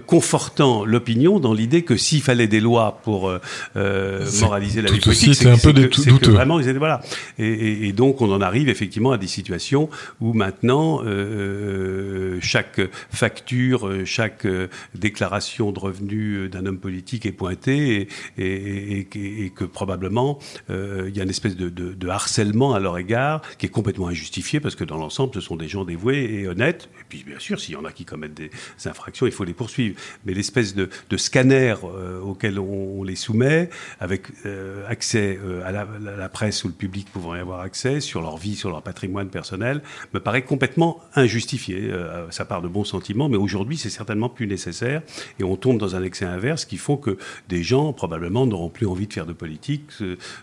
confortant l'opinion dans l'idée que s'il fallait des lois pour euh, moraliser la vie politique, c'est un peu douteux. Vraiment, ils étaient, voilà. Et, et, et, donc, on en arrive effectivement à des situations où maintenant, euh, euh chaque facture, euh, chaque euh, déclaration de revenus d'un homme politique est pointée et, et que probablement il y a une espèce de, de, de, harcèlement à leur égard qui est complètement injustifié parce que dans l'ensemble, ce sont des gens dévoués et honnêtes. Et puis, bien sûr, s'il y en a qui commettent des infractions, il faut les poursuivre. Mais l'espèce de, de scanner auquel on, on, les soumet, avec euh, accès euh, à la, la, presse ou le public pouvant y avoir accès sur leur vie, sur leur patrimoine personnel, me paraît complètement injustifié. Euh, ça part de bons sentiments, mais aujourd'hui, c'est certainement plus nécessaire et on tombe dans un excès inverse qui font que des gens, probablement, n'auront plus envie de faire de politique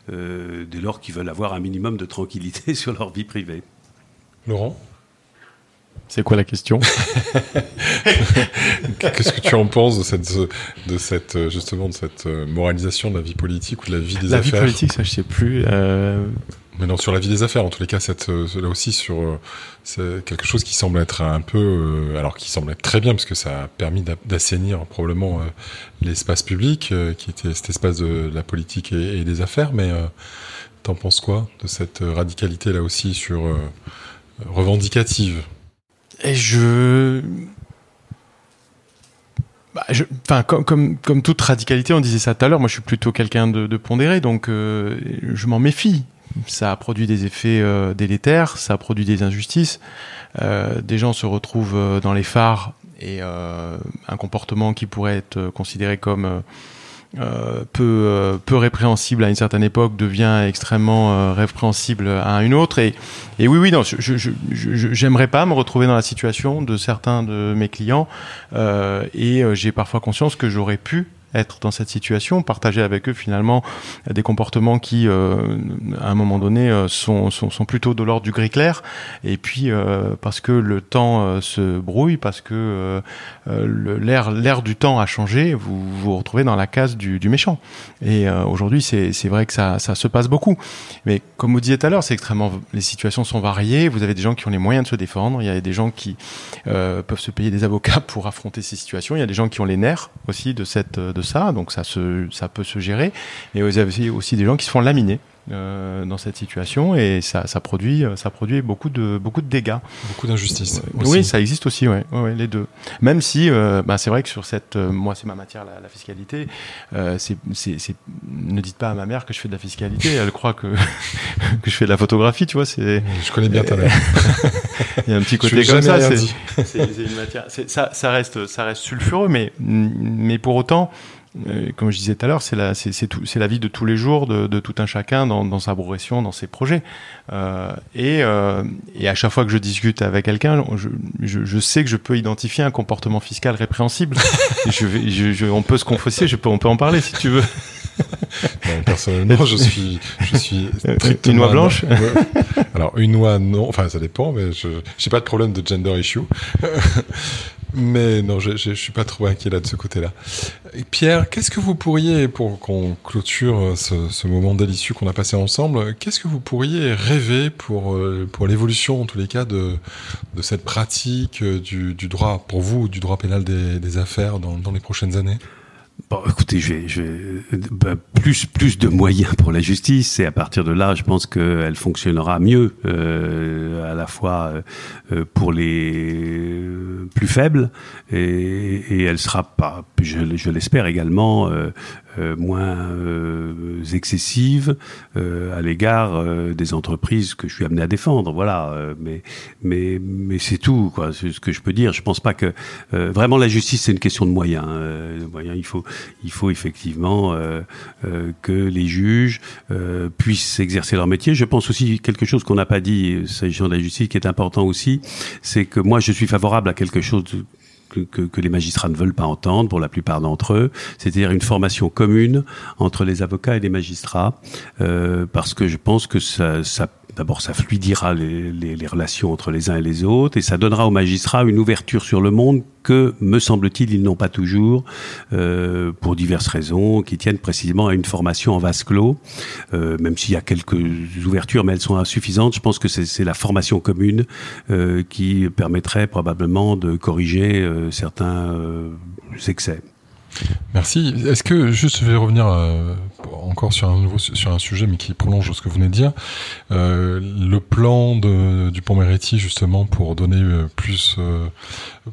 dès lors qu'ils veulent avoir un minimum de tranquillité sur leur vie privée. Laurent? C'est quoi la question? Qu'est-ce que tu en penses de cette, de cette, justement, de cette euh, moralisation de la vie politique ou de la vie des la affaires? La vie politique, ça, je sais plus. Euh... Mais non, sur la vie des affaires, en tous les cas, cette, euh, là aussi, sur euh, c'est quelque chose qui semble être un peu, alors qui semble être très bien, parce que ça a permis d'assainir probablement l'espace public, qui était cet espace de, la politique et, des affaires. Mais t'en penses quoi de cette radicalité là aussi sur revendicative? Et je. Bah, comme, comme, toute radicalité, on disait ça tout à l'heure, moi je suis plutôt quelqu'un de, pondéré, donc euh, je m'en méfie. Ça a produit des effets euh, délétères, ça a produit des injustices. Euh, des gens se retrouvent euh, dans les phares et euh, un comportement qui pourrait être considéré comme euh, peu, euh, peu répréhensible à une certaine époque devient extrêmement euh, répréhensible à une autre. Et, et oui, oui, non, je, je, je, j'aimerais pas me retrouver dans la situation de certains de mes clients. et j'ai parfois conscience que j'aurais pu être dans cette situation, partager avec eux finalement des comportements qui, euh, à un moment donné, euh, sont, sont, sont plutôt de l'ordre du gris clair. Et puis euh, parce que le temps se brouille, parce que euh, l'air l'air du temps a changé, vous vous retrouvez dans la case du, du méchant. Et aujourd'hui, c'est vrai que ça, ça se passe beaucoup. Mais comme vous disiez tout à l'heure, c'est extrêmement les situations sont variées. Vous avez des gens qui ont les moyens de se défendre. Il y a des gens qui peuvent se payer des avocats pour affronter ces situations. Il y a des gens qui ont les nerfs aussi de cette de ça, donc ça, ça peut se gérer. Mais vous avez aussi des gens qui se font laminer. Euh, dans cette situation et ça, ça produit ça produit beaucoup de beaucoup de dégâts. Beaucoup d'injustice oui ça existe aussi ouais, ouais, les deux. Même si euh, bah, c'est vrai que sur cette euh, moi c'est ma matière la, la fiscalité euh, c'est ne dites pas à ma mère que je fais de la fiscalité elle croit que que je fais de la photographie tu vois c'est je connais bien ta mère. Il y a un petit côté comme ça c'est une matière ça ça reste ça reste sulfureux mais mais pour autant euh, comme je disais tout à l'heure, c'est la, c'est, c'est, la vie de tous les jours de, de tout un chacun dans, dans, sa progression, dans ses projets. Euh, et, euh, et, à chaque fois que je discute avec quelqu'un, je, je, je, sais que je peux identifier un comportement fiscal répréhensible. je vais, je, on peut se confesser, je peux, on peut en parler si tu veux. Non, personnellement, je suis, je suis une noix blanche. Alors une noix, non. Enfin, ça dépend, mais je j'ai pas de problème de gender issue. Mais non, je, je, suis pas trop inquiet là de ce côté-là. Pierre, qu'est-ce que vous pourriez, pour qu'on clôture euh, ce, moment délicieux qu'on a passé ensemble, qu'est-ce que vous pourriez rêver pour, euh, pour l'évolution, en tous les cas, de, de cette pratique euh, du, du droit, pour vous, du droit pénal des, des affaires dans, dans les prochaines années? Bon, écoutez, je vais, je ben, plus plus de moyens pour la justice et à partir de là, je pense qu'elle fonctionnera mieux euh, à la fois euh, pour les plus faibles et, et, elle sera pas, je, je l'espère également, euh, moins excessive à l'égard des entreprises que je suis amené à défendre. Voilà, mais mais mais c'est tout quoi. C'est ce que je peux dire. Je pense pas que vraiment la justice c'est une question de moyens. moyens. Il faut il faut effectivement que les juges puissent exercer leur métier. Je pense aussi quelque chose qu'on n'a pas dit s'agissant de la justice qui est important aussi, c'est que moi je suis favorable à quelque chose que, les magistrats ne veulent pas entendre pour la plupart d'entre eux, c'est-à-dire une formation commune entre les avocats et les magistrats, euh, parce que je pense que ça, D'abord, ça fluidira les, relations entre les uns et les autres, et ça donnera aux magistrats une ouverture sur le monde que, me semble-t-il, ils n'ont pas toujours, euh, pour diverses raisons, qui tiennent précisément à une formation en vase clos. Euh, même s'il y a quelques ouvertures, mais elles sont insuffisantes, je pense que c'est la formation commune qui permettrait probablement de corriger certains euh, excès. Merci. Est-ce que juste je vais revenir euh, encore sur un nouveau sur un sujet mais qui prolonge ce que vous venez de dire. Euh, le plan de, du pont Mériti justement pour donner euh, plus euh,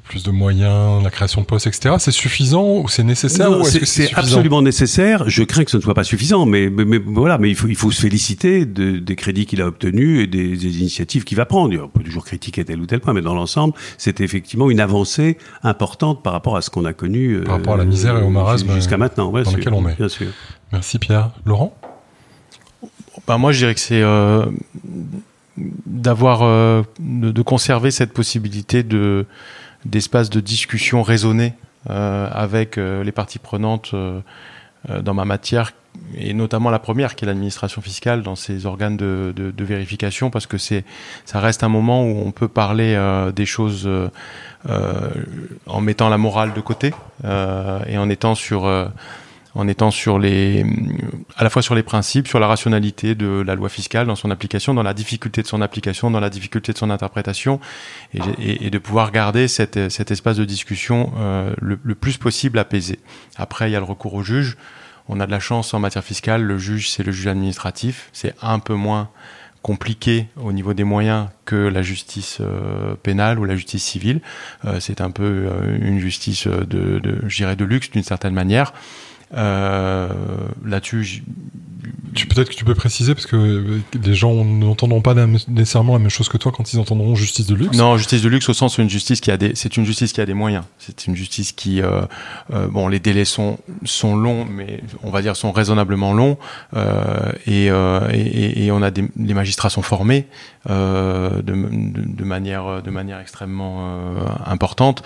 plus de moyens, la création de postes, etc. C'est suffisant ou c'est nécessaire C'est absolument nécessaire. Je crains que ce ne soit pas suffisant, mais, mais, mais voilà, mais il faut il faut se féliciter de, des crédits qu'il a obtenus et des, des initiatives qu'il va prendre. On peut toujours critiquer tel ou tel point, mais dans l'ensemble, c'est effectivement une avancée importante par rapport à ce qu'on a connu. Par rapport à la misère et au marasme jusqu'à maintenant, dans lequel on est. Bien sûr. Merci Pierre. Laurent bah, Moi, je dirais que c'est euh, d'avoir, euh, de, conserver cette possibilité de, d'espace de discussion raisonné euh, avec euh, les parties prenantes dans ma matière et notamment la première qui est l'administration fiscale dans ses organes de, vérification parce que c'est ça reste un moment où on peut parler des choses en mettant la morale de côté et en étant sur en étant sur les, à la fois sur les principes, sur la rationalité de la loi fiscale dans son application, dans la difficulté de son application, dans la difficulté de son interprétation, et, de pouvoir garder cet espace de discussion euh, le, plus possible apaisé. Après, il y a le recours au juge. On a de la chance en matière fiscale, le juge, c'est le juge administratif. C'est un peu moins compliqué au niveau des moyens que la justice euh, pénale ou la justice civile. Euh, c'est un peu une justice de, de de luxe d'une certaine manière. Euh, Là-dessus, peut-être que tu peux préciser parce que les gens n'entendront pas nécessairement la même chose que toi quand ils entendront justice de luxe. Non, justice de luxe au sens où une justice qui a des, c'est une justice qui a des moyens. C'est une justice qui, euh, euh, bon, les délais sont sont longs, mais on va dire sont raisonnablement longs euh, et, euh, et, on a des, les magistrats sont formés euh, de, manière de manière extrêmement euh, importante.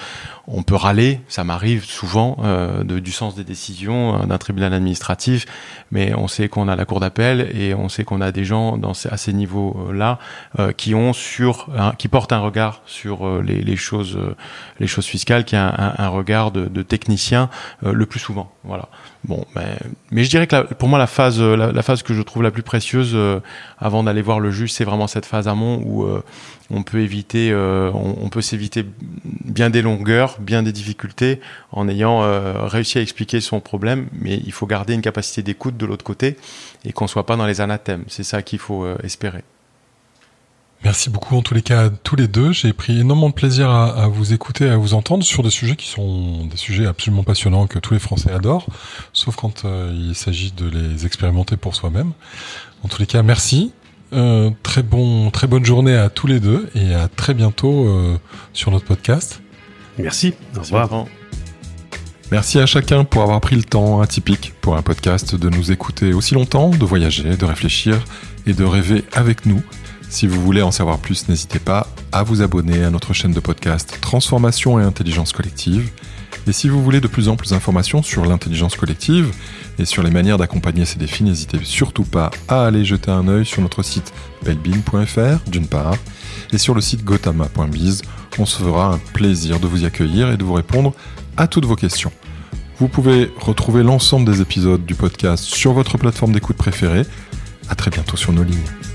On peut râler, ça m'arrive souvent du sens des décisions d'un tribunal administratif, mais on sait qu'on a la cour d'appel et on sait qu'on a des gens dans ces, à ces niveaux-là euh, qui ont sur, qui portent un regard sur euh, les, choses, euh, les choses fiscales, qui a un, un regard de, de technicien le plus souvent. Voilà. Bon, mais, mais je dirais que la, pour moi la phase, la, la, phase que je trouve la plus précieuse avant d'aller voir le juge, c'est vraiment cette phase amont où on peut éviter, euh, on, on, peut s'éviter bien des longueurs, bien des difficultés en ayant euh, réussi à expliquer son problème, mais il faut garder une capacité d'écoute de l'autre côté et qu'on soit pas dans les anathèmes. C'est ça qu'il faut euh, espérer. Merci beaucoup en tous les cas à tous les deux. J'ai pris énormément de plaisir à, à, vous écouter, à vous entendre sur des sujets qui sont des sujets absolument passionnants que tous les Français adorent, sauf quand euh, il s'agit de les expérimenter pour soi-même. En tous les cas, merci. Euh, très bon, très bonne journée à tous les deux et à très bientôt euh, sur notre podcast. Merci. Au revoir. Merci à chacun pour avoir pris le temps atypique pour un podcast de nous écouter aussi longtemps, de voyager, de réfléchir et de rêver avec nous. Si vous voulez en savoir plus, n'hésitez pas à vous abonner à notre chaîne de podcast Transformation et Intelligence Collective. Et si vous voulez de plus en plus d'informations sur l'intelligence collective, et sur les manières d'accompagner ces défis, n'hésitez surtout pas à aller jeter un œil sur notre site belbin.fr d'une part, et sur le site gotama.biz. On se fera un plaisir de vous accueillir et de vous répondre à toutes vos questions. Vous pouvez retrouver l'ensemble des épisodes du podcast sur votre plateforme d'écoute préférée. À très bientôt sur nos lignes.